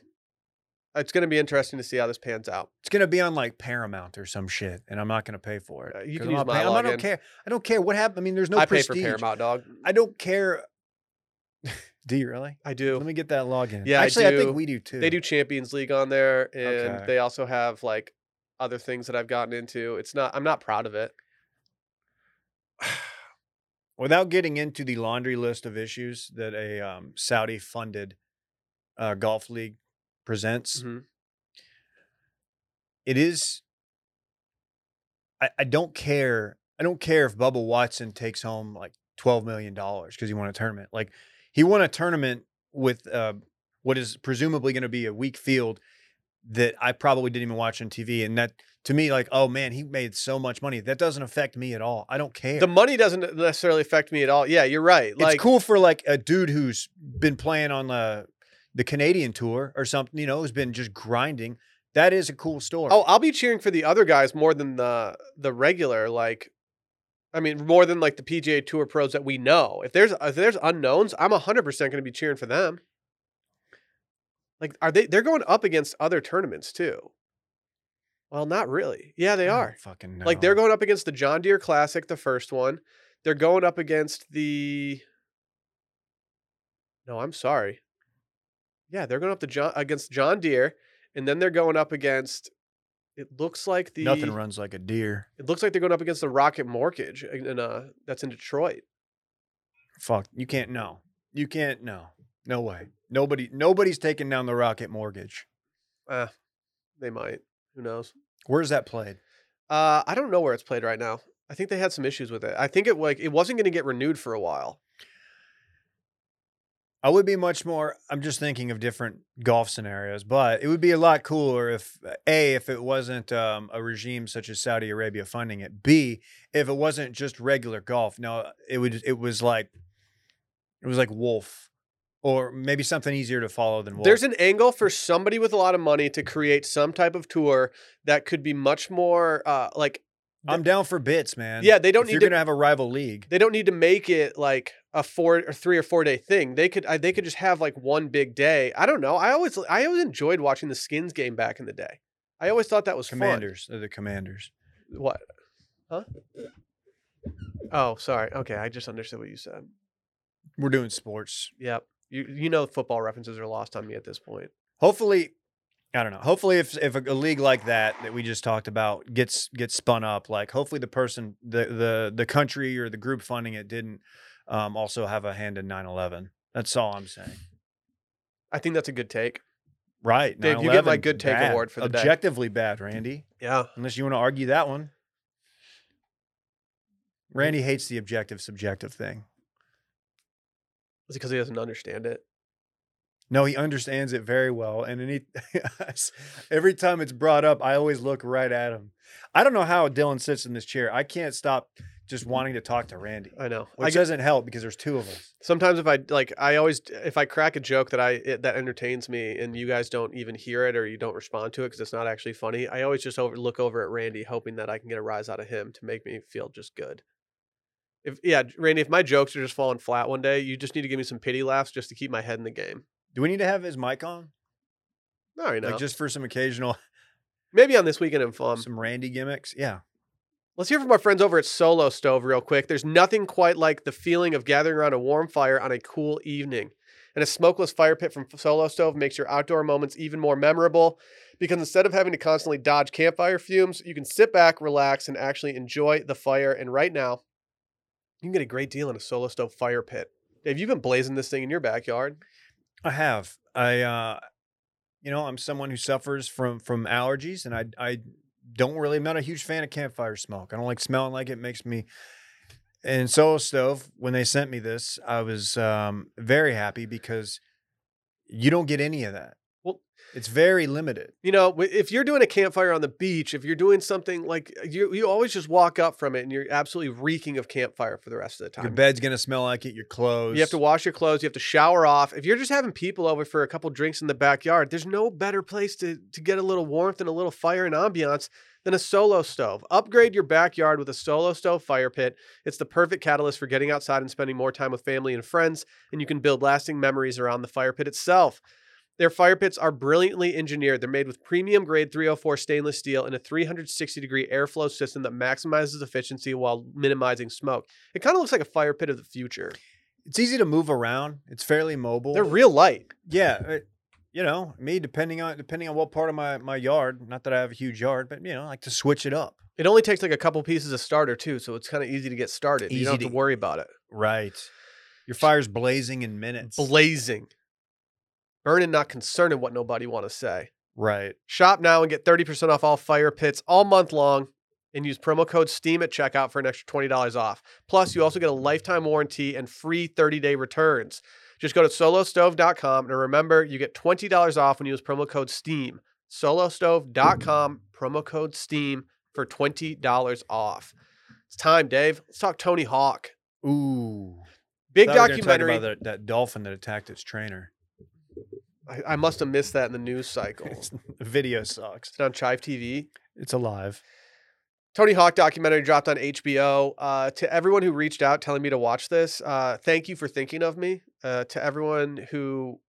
It's going to be interesting to see how this pans out. It's gonna be on like Paramount or some shit, and I'm not gonna pay for it. Uh, you 'cause can I'm use not my paying- I'm- I login. don't care. I don't care what happened. I mean, there's no I prestige. pay for Paramount, dog. I don't care. Do you really? I do. Let me get that login. Yeah, actually, I, do. think we do too. They do Champions League on there, and Okay. they also have like other things that I've gotten into. It's not. I'm not proud of it. Without getting into the laundry list of issues that a um, Saudi-funded uh, golf league presents, Mhm. it is. I, I don't care. I don't care if Bubba Watson takes home like twelve million dollars because he won a tournament. Like he won a tournament with uh, what is presumably going to be a weak field that I probably didn't even watch on TV, and that to me, like, oh man, he made so much money. That doesn't affect me at all. I don't care. The money doesn't necessarily affect me at all. Yeah, you're right. Like it's cool for like a dude who's been playing on the the Canadian tour or something, you know, who's been just grinding. That is a cool story. Oh, I'll be cheering for the other guys more than the the regular. Like, I mean, more than like the PGA Tour pros that we know. If there's if there's unknowns, I'm hundred percent going to be cheering for them. Like, are they? They're going up against other tournaments too. Well, not really. Yeah, they are. fucking Like they're going up against the John Deere Classic, the first one. They're going up against the. No, I'm sorry. Yeah, they're going up to John against John Deere, and then they're going up against. It looks like the Nothing runs like a deer. It looks like they're going up against the Rocket Mortgage, in, in, uh, that's in Detroit. Fuck, you can't know. You can't know. No way. Nobody nobody's taking down the Rocket Mortgage. Uh, they might. Who knows? Where's that played? Uh, I don't know where it's played right now. I think they had some issues with it. I think it like it wasn't going to get renewed for a while. I would be much more. I'm just thinking of different golf scenarios, but it would be a lot cooler if a if it wasn't um, a regime such as Saudi Arabia funding it. B if it wasn't just regular golf. No, it would. It was like it was like Wolf, or maybe something easier to follow than Wolf. There's an angle for somebody with a lot of money to create some type of tour that could be much more uh, like I'm down for bits, man. yeah. They don't if need you're to gonna have a rival league. they don't need to make it like a four or three or four day thing. They could I, they could just have like one big day. I don't know. I always I always enjoyed watching the Skins game back in the day. I always thought that was Commanders. They're the commanders. What? Huh? Oh, sorry. Okay, I just understood what you said. We're doing sports. Yep. You you know football references are lost on me at this point. Hopefully, I don't know. Hopefully, if if a, a league like that that we just talked about gets gets spun up, like hopefully the person, the the the country or the group funding it didn't um, also have a hand in 9/11. That's all I'm saying. I think that's a good take. Right, Dave, you get my good take bad. award for the day. Objectively bad, Randy. Yeah. Unless you want to argue that one. Randy hates the objective subjective thing. Is it because he doesn't understand it? No, he understands it very well. And any every time it's brought up, I always look right at him. I don't know how Dylan sits in this chair. I can't stop just mm-hmm. wanting to talk to Randy, I know. I get, doesn't help because there's two of us. sometimes if I like, I always if I crack a joke that I it, that entertains me and you guys don't even hear it or you don't respond to it because it's not actually funny. I always just over look over at Randy, hoping that I can get a rise out of him to make me feel just good. If yeah, Randy, if my jokes are just falling flat one day, you just need to give me some pity laughs just to keep my head in the game. Do we need to have his mic on? No, you know, Like just for some occasional maybe on this weekend in fun. some Randy gimmicks? Yeah. Let's hear from our friends over at Solo Stove real quick. There's nothing quite like the feeling of gathering around a warm fire on a cool evening. And a smokeless fire pit from Solo Stove makes your outdoor moments even more memorable because instead of having to constantly dodge campfire fumes, you can sit back, relax, and actually enjoy the fire. And right now, you can get a great deal on a Solo Stove fire pit. Dave, you've been blazing this thing in your backyard. I have. I uh you know, I'm someone who suffers from from allergies and I I don't really I'm not a huge fan of campfire smoke. I don't like smelling like it makes me and Solo Stove, when they sent me this, I was um very happy because you don't get any of that. It's very limited. You know, if you're doing a campfire on the beach, if you're doing something like you, you always just walk up from it and you're absolutely reeking of campfire for the rest of the time. Your bed's gonna smell like it, your clothes. You have to wash your clothes. You have to shower off. If you're just having people over for a couple drinks in the backyard, there's no better place to, to get a little warmth and a little fire and ambiance than a solo stove. Upgrade your backyard with a solo stove fire pit. It's the perfect catalyst for getting outside and spending more time with family and friends, and you can build lasting memories around the fire pit itself. Their fire pits are brilliantly engineered. They're made with premium grade 304 stainless steel and a 360 degree airflow system that maximizes efficiency while minimizing smoke. It kind of looks like a fire pit of the future. it's easy to move around. It's fairly mobile. They're real light. Yeah, it- you know, me depending on depending on what part of my my yard. Not that I have a huge yard, but you know, I like to switch it up. It only takes like a couple pieces of starter too, so it's kind of easy to get started. you Easy don't have to to- worry about it. Right. Your fire's blazing in minutes. Blazing. Burning, not concerning what nobody want to say. right. Shop now and get 30% off all fire pits all month long and use promo code STEAM at checkout for an extra $20 off. Plus, you also get a lifetime warranty and free 30-day returns. Just go to solostove.com and remember, you get $20 off when you use promo code STEAM. solostove.com, promo code STEAM for $20 off. It's time, Dave. Let's talk Tony Hawk. Ooh. Big Thought we were talk documentary. about that, that dolphin that attacked its trainer. I, I must have missed that in the news cycle. Video sucks. It's on Chive TV. It's alive. Tony Hawk documentary dropped on HBO. Uh, to everyone who reached out telling me to watch this, uh, thank you for thinking of me. Uh, to everyone who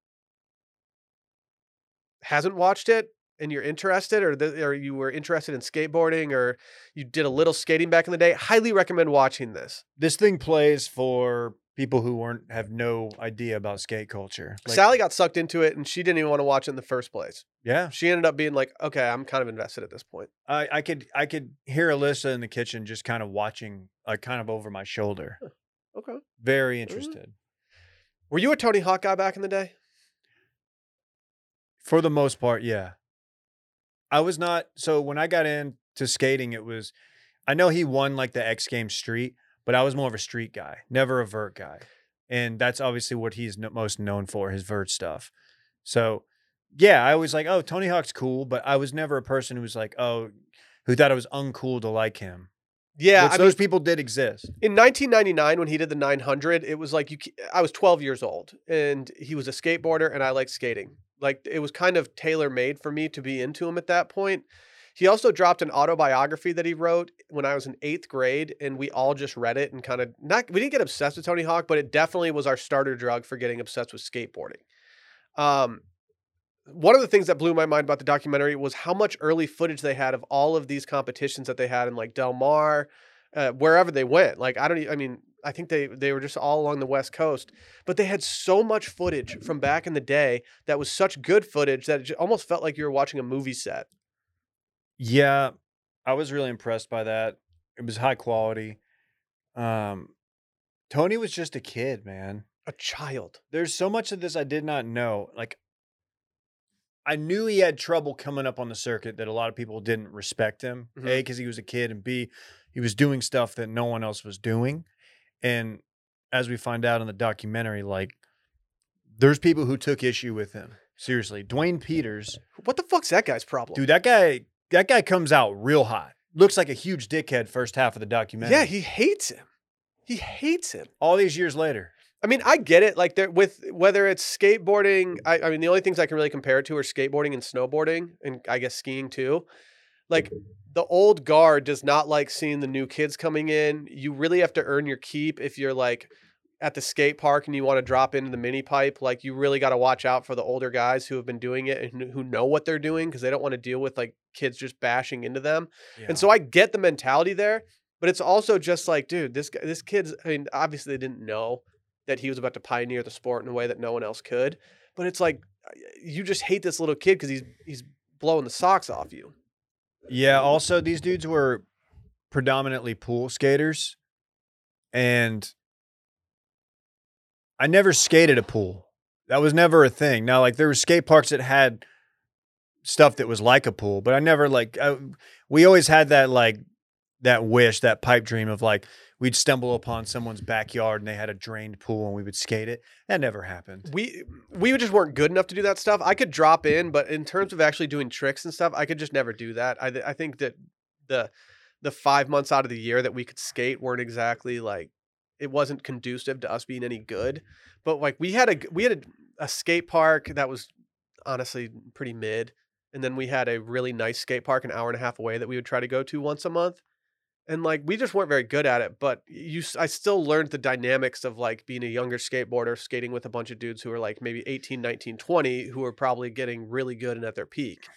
hasn't watched it and you're interested, or the, or you were interested in skateboarding, or you did a little skating back in the day, highly recommend watching this. This thing plays for people who weren't have no idea about skate culture. Like, Sally got sucked into it, and she didn't even want to watch it in the first place. yeah, She ended up being like, "Okay, I'm kind of invested at this point." I, I could I could hear Alyssa in the kitchen just kind of watching, like kind of over my shoulder. Okay. Very interested. Were you a Tony Hawk guy back in the day? For the most part, yeah. I was not so when I got into skating, it was I know he won like the X Games street, but I was more of a street guy, never a vert guy. And that's obviously what he's no, most known for, his vert stuff. So, yeah, I was like, oh, Tony Hawk's cool, but I was never a person who was like, oh, who thought it was uncool to like him. Yeah, Which I those mean, people did exist. in 1999 when he did the 900 it was like you i was 12 years old and he was a skateboarder and i liked skating like it was kind of tailor made for me to be into him at that point He also dropped an autobiography that he wrote when I was in eighth grade, and we all just read it and kind of not. We didn't get obsessed with Tony Hawk, but it definitely was our starter drug for getting obsessed with skateboarding. Um, one of the things that blew my mind about the documentary was how much early footage they had of all of these competitions that they had in like Del Mar, uh, wherever they went. Like I don't, I mean, I think they they were just all along the West Coast, but they had so much footage from back in the day that was such good footage that it almost felt like you were watching a movie set. Yeah, I was really impressed by that. It was high quality. Um, Tony was just a kid, man. A child. There's so much of this I did not know. Like, I knew he had trouble coming up on the circuit that a lot of people didn't respect him. A, Mhm. because he was a kid, and B, he was doing stuff that no one else was doing. And as we find out in the documentary, like, there's people who took issue with him. Seriously, Duane Peters, What the fuck's that guy's problem? dude, that guy, that guy comes out real hot. Looks like a huge dickhead first half of the documentary. yeah, he hates him. He hates him. all these years later. I mean, I get it. Like there with whether it's skateboarding, I, I mean, the only things I can really compare it to are skateboarding and snowboarding, and I guess skiing too. Like the old guard does not like seeing the new kids coming in. You really have to earn your keep if you're like at the skate park and you want to drop into the mini pipe. Like you really got to watch out for the older guys who have been doing it and who know what they're doing because they don't want to deal with like kids just bashing into them. And so I get the mentality there, but it's also just like, dude, this guy, this kid's. I mean, obviously they didn't know that he was about to pioneer the sport in a way that no one else could. But it's like uh, you just hate this little kid because he's he's blowing the socks off you. Yeah. Also, these dudes were predominantly pool skaters, and I never skated a pool. That was never a thing. Now, like there were skate parks that had stuff that was like a pool, but I never like. I, we always had that like that wish, that pipe dream of like we'd stumble upon someone's backyard and they had a drained pool and we would skate it. That never happened. We we just weren't good enough to do that stuff. I could drop in, but in terms of actually doing tricks and stuff, I could just never do that. I th- I think that the the five months out of the year that we could skate weren't exactly like it wasn't conducive to us being any good. Mm-hmm. But like we had a we had a, a skate park that was honestly pretty mid, and then we had a really nice skate park an hour and a half away that we would try to go to once a month. And like we just weren't very good at it, but you I still learned the dynamics of like being a younger skateboarder skating with a bunch of dudes who are like maybe 18, 19, 20 who are probably getting really good and at their peak.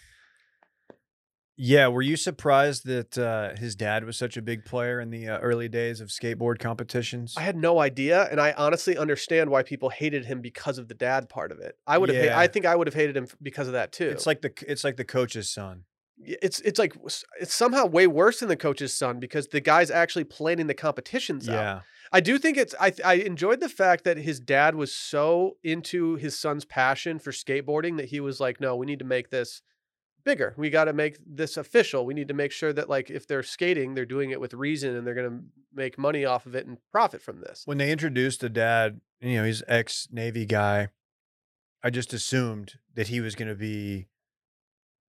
Yeah, were you surprised that uh, his dad was such a big player in the uh, early days of skateboard competitions? I had no idea, and I honestly understand why people hated him because of the dad part of it. I would have, ha- I think I would have hated him because of that too. It's like the it's like the coach's son. It's it's like it's somehow way worse than the coach's son because the guy's actually planning the competitions out. Yeah, I do think it's I I enjoyed the fact that his dad was so into his son's passion for skateboarding that he was like, no, we need to make this bigger. We got to make this official. We need to make sure that like if they're skating, they're doing it with reason and they're going to make money off of it and profit from this. when they introduced the dad, you know, he's ex Navy guy. I just assumed that he was going to be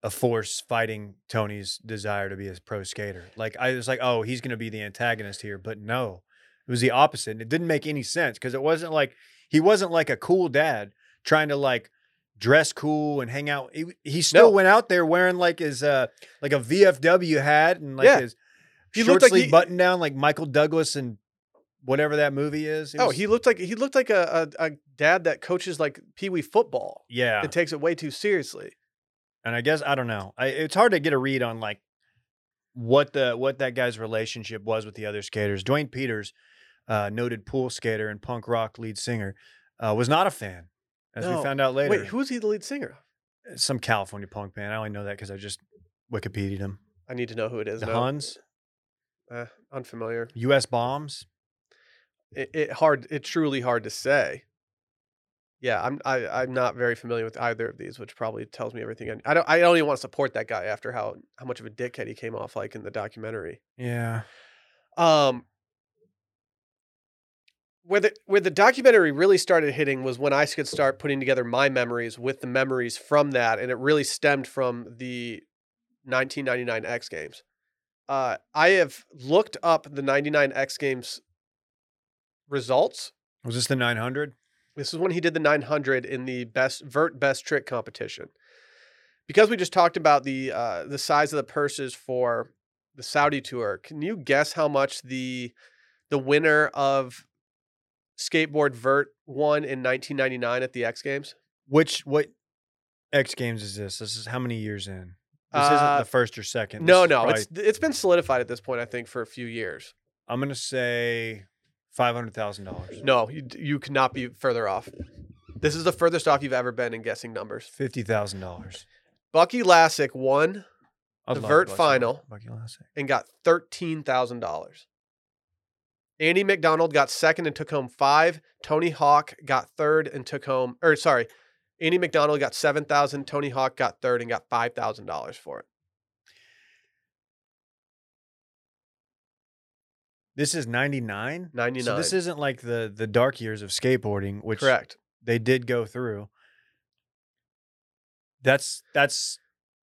a force fighting Tony's desire to be a pro skater. Like I was like, oh, he's going to be the antagonist here, but no, it was the opposite. And it didn't make any sense because it wasn't like he wasn't like a cool dad trying to like dress cool and hang out. He, he still No. went out there wearing like his uh like a VFW hat and like Yeah. his He short looked like he- button down like Michael Douglas and whatever that movie is. Oh, he looked like he looked like a, a, a dad that coaches like pee wee football yeah. and takes it way too seriously. and I guess I don't know. I, it's hard to get a read on like what the what that guy's relationship was with the other skaters. Duane Peters, uh, noted pool skater and punk rock lead singer, uh, was not a fan, as No. we found out later. Wait, who is he the lead singer? Some California punk band. I only know that because I just Wikipedia'd him. I need to know who it is. The now. Hunns, Eh, unfamiliar. U.S. bombs. it, it hard it truly hard to say yeah i'm I, i'm not very familiar with either of these which probably tells me everything I, I don't i don't even want to support that guy after how how much of a dickhead he came off like in the documentary Yeah. um where the where the documentary really started hitting was when I could start putting together my memories with the memories from that, and it really stemmed from the 1999 X Games. Uh, I have looked up the 99 X Games results. Was this the 900? This is when he did the 900 in the best vert best trick competition. because we just talked about the uh, the size of the purses for the Saudi tour. Can you guess how much the the winner of skateboard vert won in 1999 at the X Games? Which what X Games is this? This is how many years in? This Uh, isn't the first or second. No, This is no, probably- it's it's been solidified at this point. I think for a few years. I'm gonna say five hundred thousand dollars. No, you you cannot be further off. This is the furthest off you've ever been in guessing numbers. Fifty thousand dollars. Bucky Lasek won The vert final. Bucky Lasek. and got thirteen thousand dollars. Andy Macdonald got second and took home five. Tony Hawk got third and took home, or sorry, Andy Macdonald got seven thousand. Tony Hawk got third and got five thousand dollars for it. This is ninety nine. Ninety So this isn't like the the dark years of skateboarding, which correct. they did go through. That's that's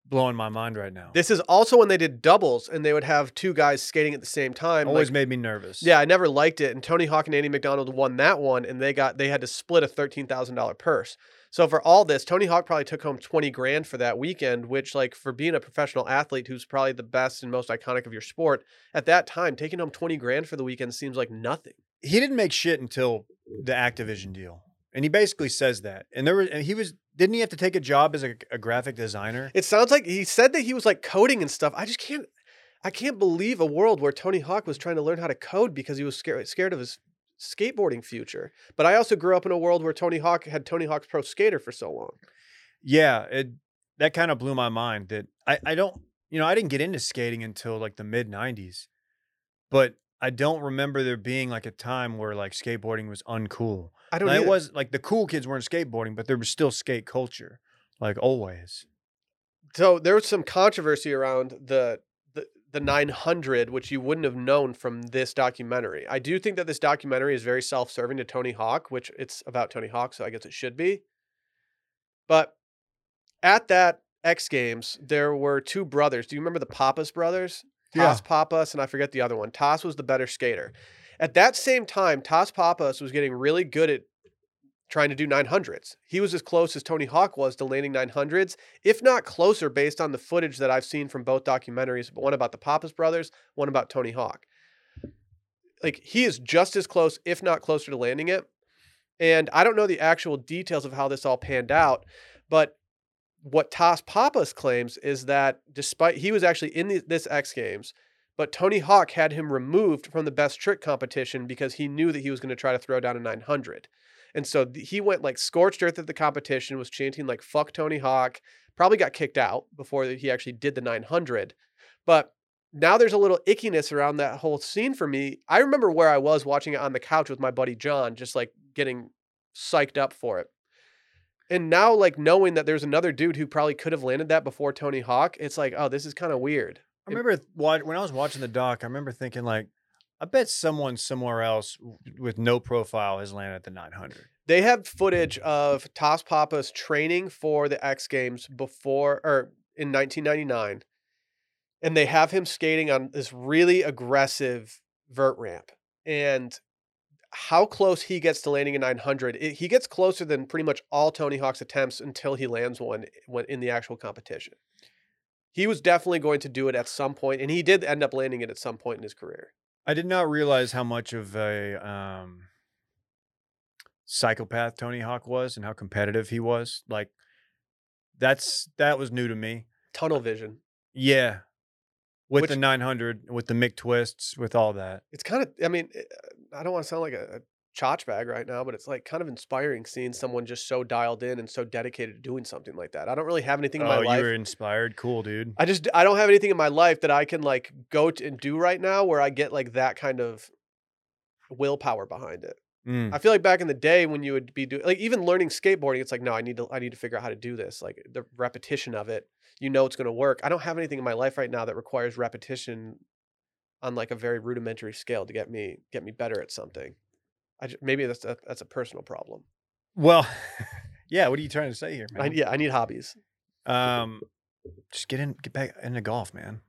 blowing my mind right now. This is also when they did doubles and they would have two guys skating at the same time. always like- made me nervous. Yeah, I never liked it. And Tony Hawk and Andy Macdonald won that one, and they got they had to split a thirteen thousand dollar purse. So for all this, Tony Hawk probably took home twenty grand for that weekend, which like for being a professional athlete who's probably the best and most iconic of your sport at that time, taking home twenty grand for the weekend seems like nothing. he didn't make shit until the Activision deal, and he basically says that. And there was, and he was, didn't he have to take a job as a, a graphic designer? It sounds like he said that he was like coding and stuff. I just can't I can't believe a world where Tony Hawk was trying to learn how to code because he was scared scared of his skateboarding future. But I also grew up in a world where Tony Hawk had Tony Hawk's Pro Skater for so long. Yeah, it that kind of blew my mind. That I, I don't, you know, I didn't get into skating until like the mid '90s, but I don't remember there being like a time where like skateboarding was uncool. I don't Now, it was like the cool kids weren't skateboarding, but there was still skate culture, like always. So there was some controversy around the the the 900, which you wouldn't have known from this documentary. I do think that this documentary is very self-serving to Tony Hawk, which it's about Tony Hawk, so I guess it should be. But at that X Games, there were two brothers. Do you remember the Pappas brothers? Yeah. Tas Pappas, and I forget the other one. Tas was the better skater. At that same time, Tas Pappas was getting really good at trying to do 900s. He was as close as Tony Hawk was to landing 900s, if not closer, based on the footage that I've seen from both documentaries, but one about the Pappas brothers, one about Tony Hawk. Like he is just as close, if not closer, to landing it. And I don't know the actual details of how this all panned out, but what Tas Pappas claims is that despite he was actually in the, this X Games, but Tony Hawk had him removed from the best trick competition because he knew that he was going to try to throw down a 900. And so he went like scorched earth at the competition, was chanting like "fuck Tony Hawk." Probably got kicked out before he actually did the 900. But now there's a little ickiness around that whole scene for me. I remember where I was watching it on the couch with my buddy John, just like getting psyched up for it. And now, like knowing that there's another dude who probably could have landed that before Tony Hawk, it's like, oh, this is kind of weird. I remember when I was watching the doc, I remember thinking like, I bet someone somewhere else with no profile has landed at the 900. They have footage of Tas Pappas training for the X Games before or in 1999, and they have him skating on this really aggressive vert ramp. And how close he gets to landing a 900, it, he gets closer than pretty much all Tony Hawk's attempts until he lands one in the actual competition. He was definitely going to do it at some point, and he did end up landing it at some point in his career. I did not realize how much of a um, psychopath Tony Hawk was and how competitive he was. Like, that's that was new to me. Tunnel vision. Yeah, with Which- the 900, with the McTwists, with all that. it's kind of i mean eh, i don't want to sound like a chotch bag right now but it's like kind of inspiring seeing someone just so dialed in and so dedicated to doing something like that i don't really have anything in my life. Oh, you were inspired. Cool, dude. i just i don't have anything in my life that i can like go to and do right now where i get like that kind of willpower behind it Mm. i feel like back in the day when you would be doing like even learning skateboarding it's like no i need to i need to figure out how to do this like the repetition of it you know it's going to work i don't have anything in my life right now that requires repetition on like a very rudimentary scale to get me get me better at something I just, maybe that's a, that's a personal problem Well, yeah. What are you trying to say here, I, yeah i need hobbies Um, just get in, get back into golf, man.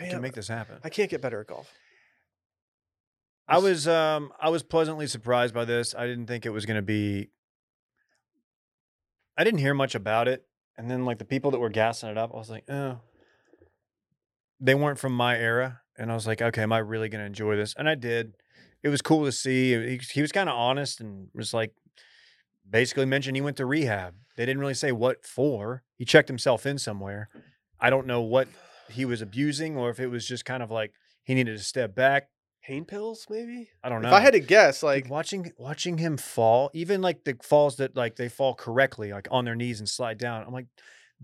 i, can make this happen. I can't get better at golf I was um I was pleasantly surprised by this. I didn't think it was going to be I didn't hear much about it. and then like the people that were gassing it up, I was like, oh, they weren't from my era, and I was like, okay, am I really gonna enjoy this? And I did. It was cool to see. He, he was kind of honest and was like, basically mentioned he went to rehab. They didn't really say what for. He checked himself in somewhere. I don't know what he was abusing or if it was just kind of like he needed to step back. Pain pills, maybe. I don't know. If I had to guess, Dude, like watching watching him fall, even like the falls that like they fall correctly, like on their knees and slide down. I'm like,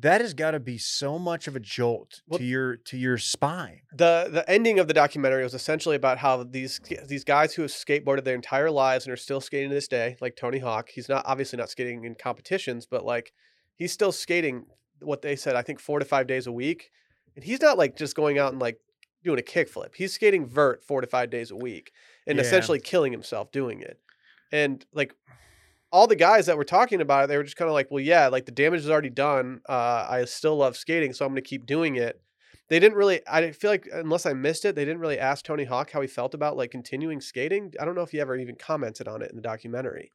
that has got to be so much of a jolt Well- to your to your spine. the the ending of the documentary was essentially about how these these guys who have skateboarded their entire lives and are still skating to this day, like Tony Hawk. He's not obviously not skating in competitions, but like he's still skating what they said, I think four to five days a week. And he's not like just going out and like doing a kickflip. He's skating vert four to five days a week and Yeah. essentially killing himself doing it. And like all the guys that were talking about it, they were just kind of like, well, yeah, like the damage is already done. Uh, I still love skating, so I'm going to keep doing it. They didn't really, I feel like, unless I missed it, they didn't really ask Tony Hawk how he felt about like continuing skating. I don't know if he ever even commented on it in the documentary.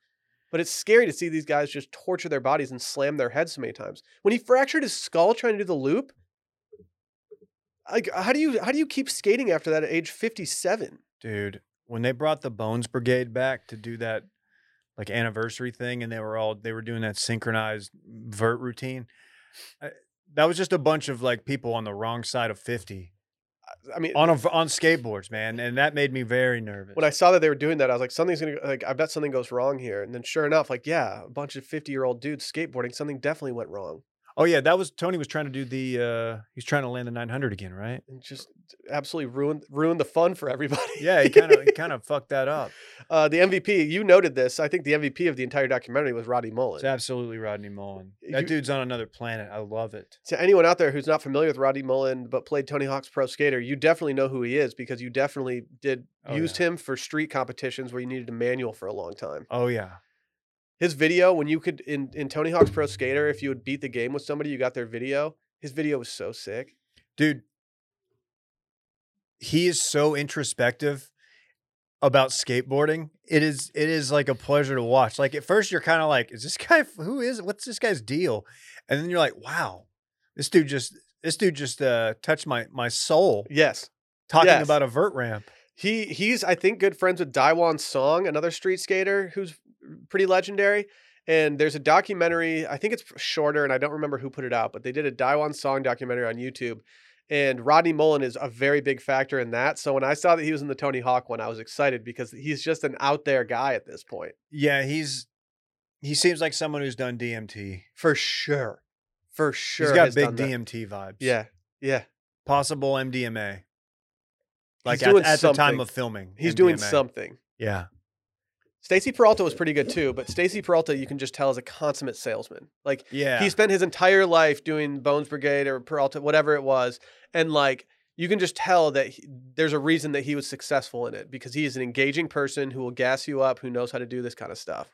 But it's scary to see these guys just torture their bodies and slam their heads so many times. When he fractured his skull trying to do the loop, like how do you how do you keep skating after that at age 57? Dude, when they brought the Bones Brigade back to do that like anniversary thing and they were all they were doing that synchronized vert routine. I, that was just a bunch of like people on the wrong side of 50 uh, I mean, on a, on skateboards, man, and that made me very nervous. when I saw that they were doing that, I was like, something's gonna like. I bet something goes wrong here. And then, sure enough, like, yeah, a bunch of fifty-year-old dudes skateboarding. Something definitely went wrong, oh yeah, that was Tony was trying to do the uh he's trying to land the 900 again, right? and just absolutely ruined ruined the fun for everybody. Yeah, he kind of he kind of fucked that up. uh, the MVP. You noted this. I think the MVP of the entire documentary was Rodney Mullen. It's absolutely Rodney Mullen. That You- dude's on another planet. I love it. To anyone out there who's not familiar with Rodney Mullen but played Tony Hawk's Pro Skater, you definitely know who he is because you definitely did Oh, used him for street competitions where you needed a manual for a long time. Oh yeah. His video when you could in in Tony Hawk's Pro Skater, if you would beat the game with somebody, you got their video. His video was so sick. dude he is so introspective about skateboarding it is it is like a pleasure to watch like at first you're kind of like is this guy who is what's this guy's deal and then you're like wow this dude just this dude just uh touched my my soul Yes. talking Yes. about a vert ramp He he's I think good friends with Daewon Song, another street skater who's pretty legendary. And there's a documentary, I think it's shorter and I don't remember who put it out, but they did a Daewon Song documentary on YouTube. And Rodney Mullen is a very big factor in that. So when I saw that he was in the Tony Hawk one, I was excited because he's just an out there guy at this point. yeah he's he seems like someone who's done dmt For sure. For sure. he's got big done that. dmt vibes Yeah. Yeah. possible mdma like doing at, at the time of filming He's doing something. yeah Stacy Peralta was pretty good too, but Stacy Peralta, you can just tell is a consummate salesman. Like yeah he spent his entire life doing Bones Brigade or Peralta, whatever it was, and like you can just tell that he, there's a reason that he was successful in it because he is an engaging person who will gas you up, who knows how to do this kind of stuff.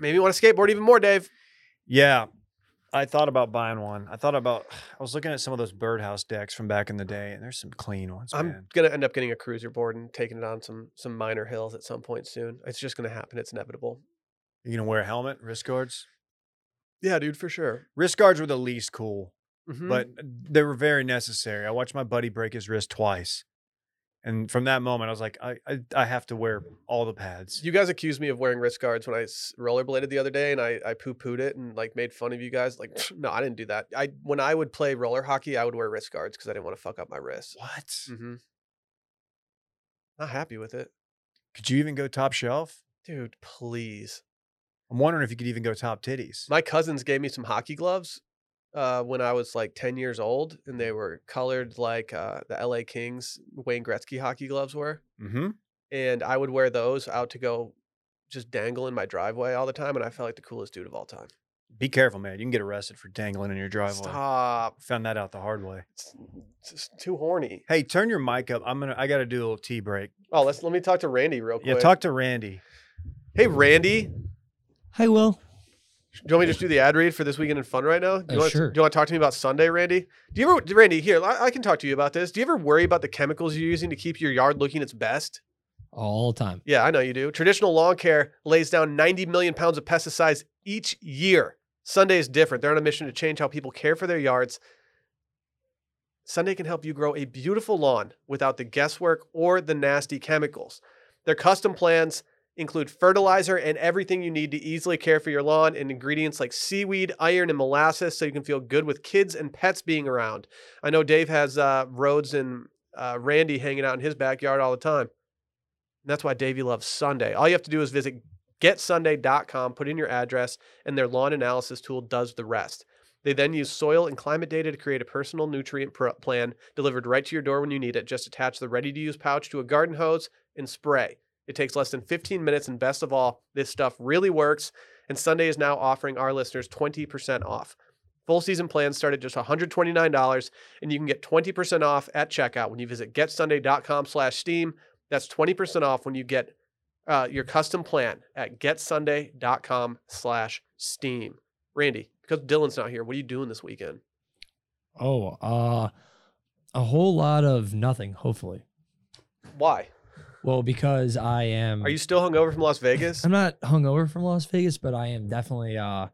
Maybe you want to skateboard even more, Dave. Yeah. I thought about buying one. I thought about I was looking at some of those birdhouse decks from back in the day, and there's some clean ones, I'm man. gonna end up getting a cruiser board and taking it on some some minor hills at some point soon. It's just gonna happen. It's inevitable. You gonna wear a helmet, wrist guards? Yeah, dude, for sure. Wrist guards were the least cool, Mhm. but they were very necessary. I watched my buddy break his wrist twice. And from that moment, I was like, I I, I have to wear all the pads. You guys accused me of wearing wrist guards when I s- rollerbladed the other day, and I, I poo pooed it and like made fun of you guys. Like, no, I didn't do that. I when I would play roller hockey, I would wear wrist guards because I didn't want to fuck up my wrists. What? Mm-hmm. Not happy with it, Could you even go top shelf? dude. Please. I'm wondering if you could even go top titties. My cousins gave me some hockey gloves uh, when I was like ten years old, and they were colored like uh, the L.A. Kings Wayne Gretzky hockey gloves were, mm-hmm. and I would wear those out to go just dangle in my driveway all the time, and I felt like the coolest dude of all time. Be careful, man. You can get arrested for dangling in your driveway. Stop. Found that out the hard way. It's, it's just too horny. Hey, turn your mic up. I'm gonna. I gotta do a little tea break. Oh, let's let me talk to Randy real quick. Yeah, talk to Randy. Hey, Randy, Hi, Will. You want me to just do the ad read for this weekend in fun right now? Do you Uh, want sure. do you want to talk to me about Sunday, Randy? Do you ever, Randy? Here, I, I can talk to you about this. Do you ever worry about the chemicals you're using to keep your yard looking its best? All the time. Yeah, I know you do. Traditional lawn care lays down 90 million pounds of pesticides each year. Sunday is different. They're on a mission to change how people care for their yards. Sunday can help you grow a beautiful lawn without the guesswork or the nasty chemicals. Their custom plans include fertilizer and everything you need to easily care for your lawn and ingredients like seaweed, iron, and molasses so you can feel good with kids and pets being around. I know Dave has uh, Rhodes and uh, Randy hanging out in his backyard all the time. And that's why Davey loves Sunday. All you have to do is visit getsunday.com, put in your address, and their lawn analysis tool does the rest. They then use soil and climate data to create a personal nutrient plan delivered right to your door when you need it. Just attach the ready to use pouch to a garden hose and spray. It takes less than 15 minutes, and best of all, this stuff really works. And Sunday is now offering our listeners 20% off. Full season plans start at just $129, and you can get 20% off at checkout when you visit getsunday.com slash steam. That's 20% off when you get uh, your custom plan at getsunday.com slash steam. Randy, because Dylan's not here, what are you doing this weekend? Oh, uh, a whole lot of nothing. Hopefully, Why? Well, because I am. Are you still hungover from Las Vegas? I'm not hungover from Las Vegas, but I am definitely uh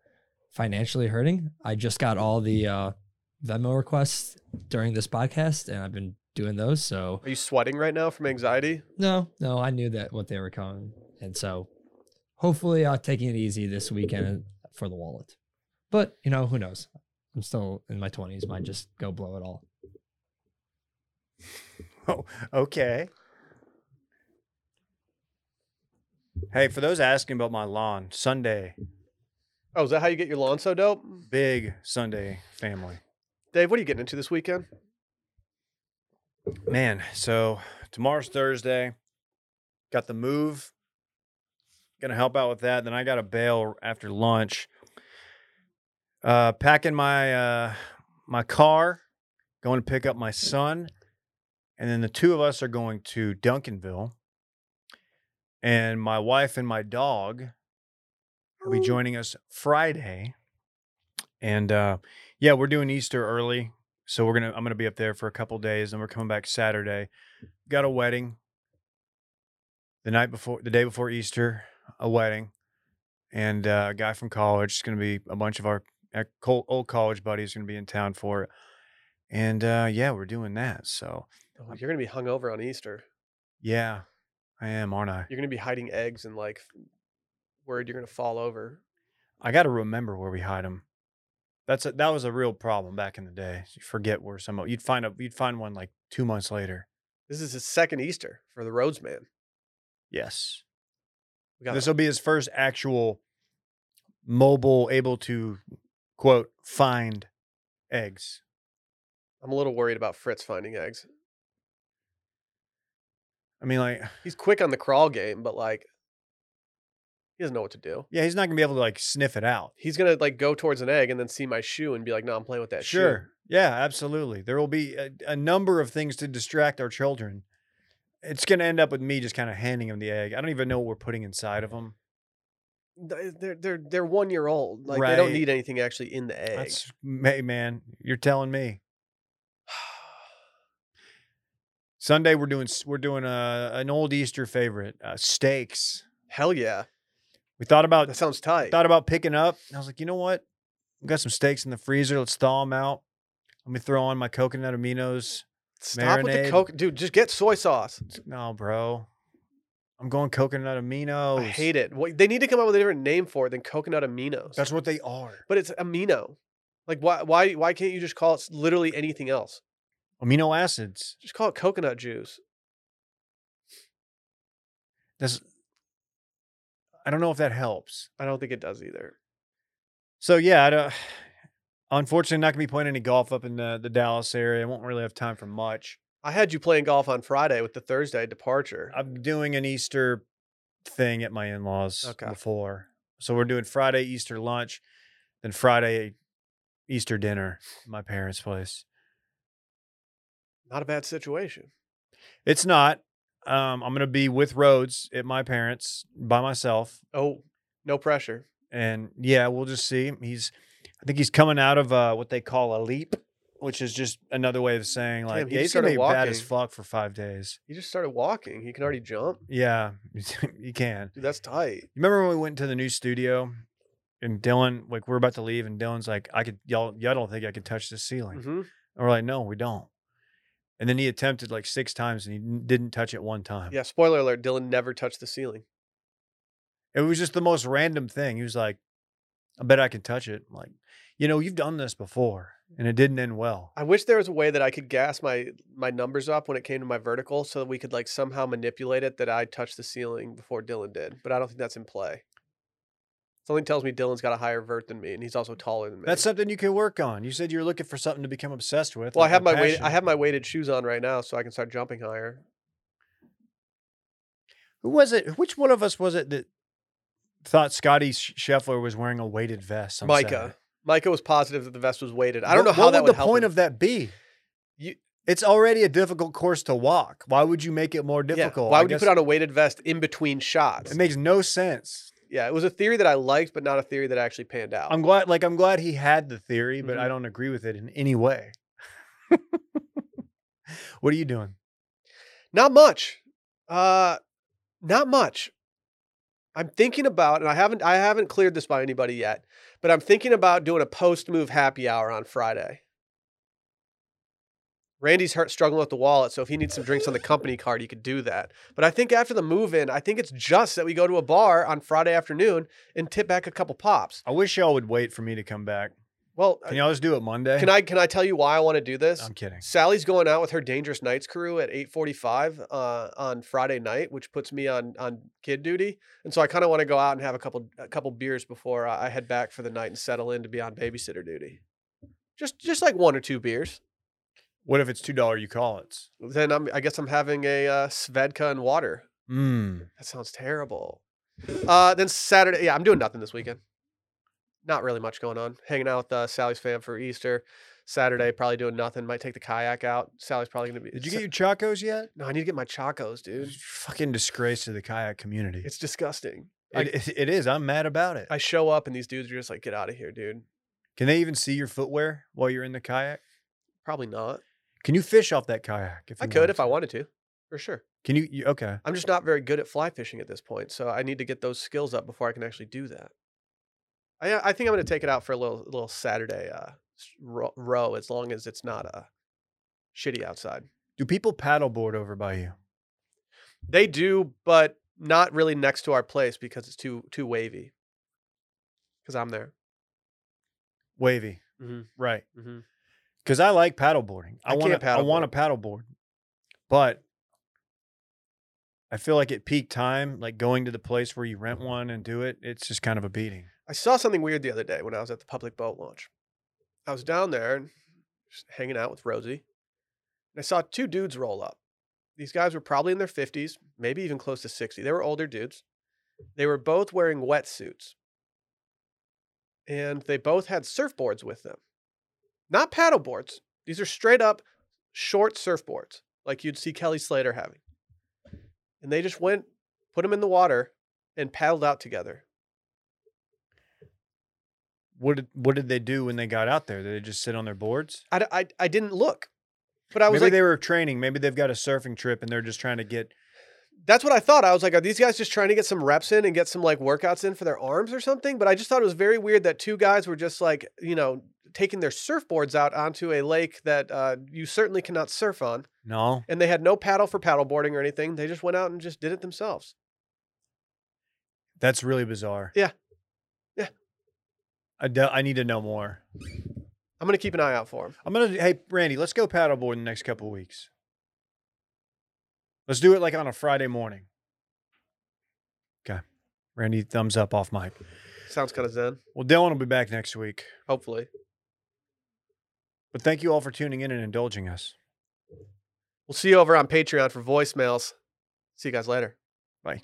financially hurting. I just got all the uh Venmo requests during this podcast, and I've been doing those. So Are you sweating right now from anxiety? no, no, I knew that what they were coming, and so hopefully, uh, taking it easy this weekend for the wallet. But you know, who knows? I'm still in my 20s. Might just go blow it all. Oh, okay. Hey, for those asking about my lawn, Sunday, Oh, is that how you get your lawn so dope? big Sunday family. Dave, what are you getting into this weekend? Man, so tomorrow's Thursday. Got the move. Gonna help out with that. Then I got a bail after lunch. Uh, packing my uh, my car, going to pick up my son, and then the two of us are going to Duncanville. And my wife and my dog will be joining us Friday. And uh, yeah, we're doing Easter early. So we're gonna I'm gonna be up there for a couple days and we're coming back Saturday. Got a wedding. The night before the day before Easter, a wedding. And uh, a guy from college is gonna be a bunch of our old college buddies gonna be in town for it. And uh, yeah, we're doing that. So Oh, you're going to be hungover on Easter. yeah, I am, aren't I? You're going to be hiding eggs and like worried you're going to fall over. I got to remember where we hide them. That's a, that was a real problem back in the day. You forget where some of- you'd find a you'd find one like two months later. This is his second Easter for the Rhodesman. Yes, this will be his first actual mobile, able to quote find eggs. I'm a little worried about Fritz finding eggs. I mean, like, He's quick on the crawl game, but like he doesn't know what to do. yeah, he's not gonna be able to like sniff it out. He's gonna like go towards an egg and then see my shoe and be like, "No, I'm playing with that shoe." Sure. Yeah, absolutely. There will be a, a number of things to distract our children. It's going to end up with me just kind of handing them the egg. I don't even know what we're putting inside of them. Th- They're they're they're one year old. Like they don't Right. need anything actually in the egg. That's, hey, man, you're telling me. Sunday we're doing we're doing a an old Easter favorite, uh, steaks. Hell yeah, We thought about that sounds tight. thought about picking up. And I was like, you know what? We got some steaks in the freezer. Let's thaw them out. Let me throw on my coconut aminos. Stop with the marinade. coke, dude. Just get soy sauce. No, bro. I'm going coconut aminos. I hate it. What, they need to come up with a different name for it than coconut aminos. That's what they are. but it's amino. Like why why why can't you just call it literally anything else? Amino acids. Just call it coconut juice. That's. I don't know if that helps. I don't think it does either. So yeah, I don't, unfortunately, not gonna be playing any golf up in the, the Dallas area. I won't really have time for much. I had you playing golf on Friday with the Thursday departure. I'm doing an Easter thing at my in-laws Okay. before, so we're doing Friday Easter lunch, then Friday Easter dinner at my parents' place. Not a bad situation. It's not. Um, I'm gonna be with Rhodes at my parents by myself, Oh, no pressure. and yeah, we'll just see. He's, I think he's coming out of uh, what they call a leap, which is just another way of saying like Damn, he yeah, he's gonna be started bad as fuck for five days. He just started walking. He can already jump. Yeah, he can. Dude, that's tight. You remember when we went to the new studio and Dylan, like we're about to leave, and Dylan's like, I could y'all y'all don't think I could touch the ceiling. hmm And we're like, no, we don't. And then he attempted like six times and he didn't touch it one time. Yeah. Spoiler alert: Dylan never touched the ceiling. It was just the most random thing. He was like, I bet I can touch it. I'm like, you know, you've done this before and it didn't end well. I wish there was a way that I could gas my my numbers up when it came to my vertical, so that we could like somehow manipulate it that I touched the ceiling before Dylan did. But I don't think that's in play. Something tells me Dylan's got a higher vert than me, and he's also mm. taller than me. That's something you can work on. You said you were looking for something to become obsessed with. well, I have my weight, I have my weighted shoes on right now, so I can start jumping higher. Who was it? Which one of us was it that thought Scottie Sch- Scheffler was wearing a weighted vest? on Micah, Saturday? Micah was positive that the vest was weighted. I don't What- know how that would would the point him. of that be? You- it's already a difficult course to walk. Why would you make it more Yeah, difficult? Why would you put on a weighted vest in between shots? It makes no sense. Yeah, it was a theory that I liked, but not a theory that actually panned out. I'm glad, like, I'm glad he had the theory, but I Mhm. don't agree with it in any way. what are you doing? Not much. Uh not much. I'm thinking about, and I haven't I haven't cleared this by anybody yet, but I'm thinking about doing a post move happy hour on Friday. Randy's hurt struggling with the wallet, so if he needs some drinks on the company card, he could do that. But I think after the move in, I think it's just that we go to a bar on Friday afternoon and tip back a couple pops. I wish y'all would wait for me to come back. Well, Can y'all just do it Monday? can I can I tell you why I want to do this? I'm kidding. Sally's going out with her Dangerous Nights crew at 8:45 uh, on Friday night, which puts me on on kid duty, and so I kind of want to go out and have a couple a couple beers before I I head back for the night and settle in to be on babysitter duty. Just just like one or two beers. What if it's two dollar you call it? Then I'm I guess I'm having a uh, Svedka and water. Mm. That sounds terrible. Uh, then Saturday, yeah, I'm doing nothing this weekend. Not really much going on. Hanging out with uh, Sally's fam for Easter. Saturday, probably doing nothing. Might take the kayak out. Sally's probably gonna be. Did you get your chacos yet? No, I need to get my chacos, dude. Fucking disgrace to the kayak community. It's disgusting. It- it is. I'm mad about it. I show up and these dudes are just like, get out of here, dude. Can they even see your footwear while you're in the kayak? Probably not. Can you fish off that kayak? If I could if I wanted to, for sure. Can you, you? Okay. I'm just not very good at fly fishing at this point, so I need to get those skills up before I can actually do that. I I think I'm gonna take it out for a little little Saturday uh row as long as it's not uh shitty outside. Do people paddleboard over by you? They do, but not really next to our place because it's too too wavy. Because I'm there. Wavy. hmm Right. hmm Because I like paddleboarding. I, I want to. I want to paddleboard, but I feel like at peak time, like going to the place where you rent one and do it, it's just kind of a beating. I saw something weird the other day when I was at the public boat launch. I was down there and just hanging out with Rosie, and I saw two dudes roll up. These guys were probably in their 50s, maybe even close to 60. They were older dudes. They were both wearing wetsuits, and they both had surfboards with them. Not paddle boards. These are straight up short surfboards, like you'd see Kelly Slater having. And they just went, put them in the water, and paddled out together. What did What did they do when they got out there? Did they just sit on their boards? I I didn't look, but I was Maybe like, they were training. Maybe they've got a surfing trip and they're just trying to get. that's what I thought. I was like, are these guys just trying to get some reps in and get some like workouts in for their arms or something? But I just thought it was very weird that two guys were just like, you know, taking their surfboards out onto a lake that uh, you certainly cannot surf on. No, And they had no paddle for paddleboarding or anything. They just went out and just did it themselves. that's really bizarre. Yeah. Yeah. I de- I need to know more. I'm going to keep an eye out for him. I'm gonna. Hey, Randy, let's go paddleboard in the next couple of weeks. Let's do it like on a Friday morning. Okay, Randy, thumbs up off mic. Sounds kind of zen, Well, Dylan will be back next week. hopefully. But thank you all for tuning in and indulging us. We'll see you over on Patreon for voicemails. See you guys later. Bye.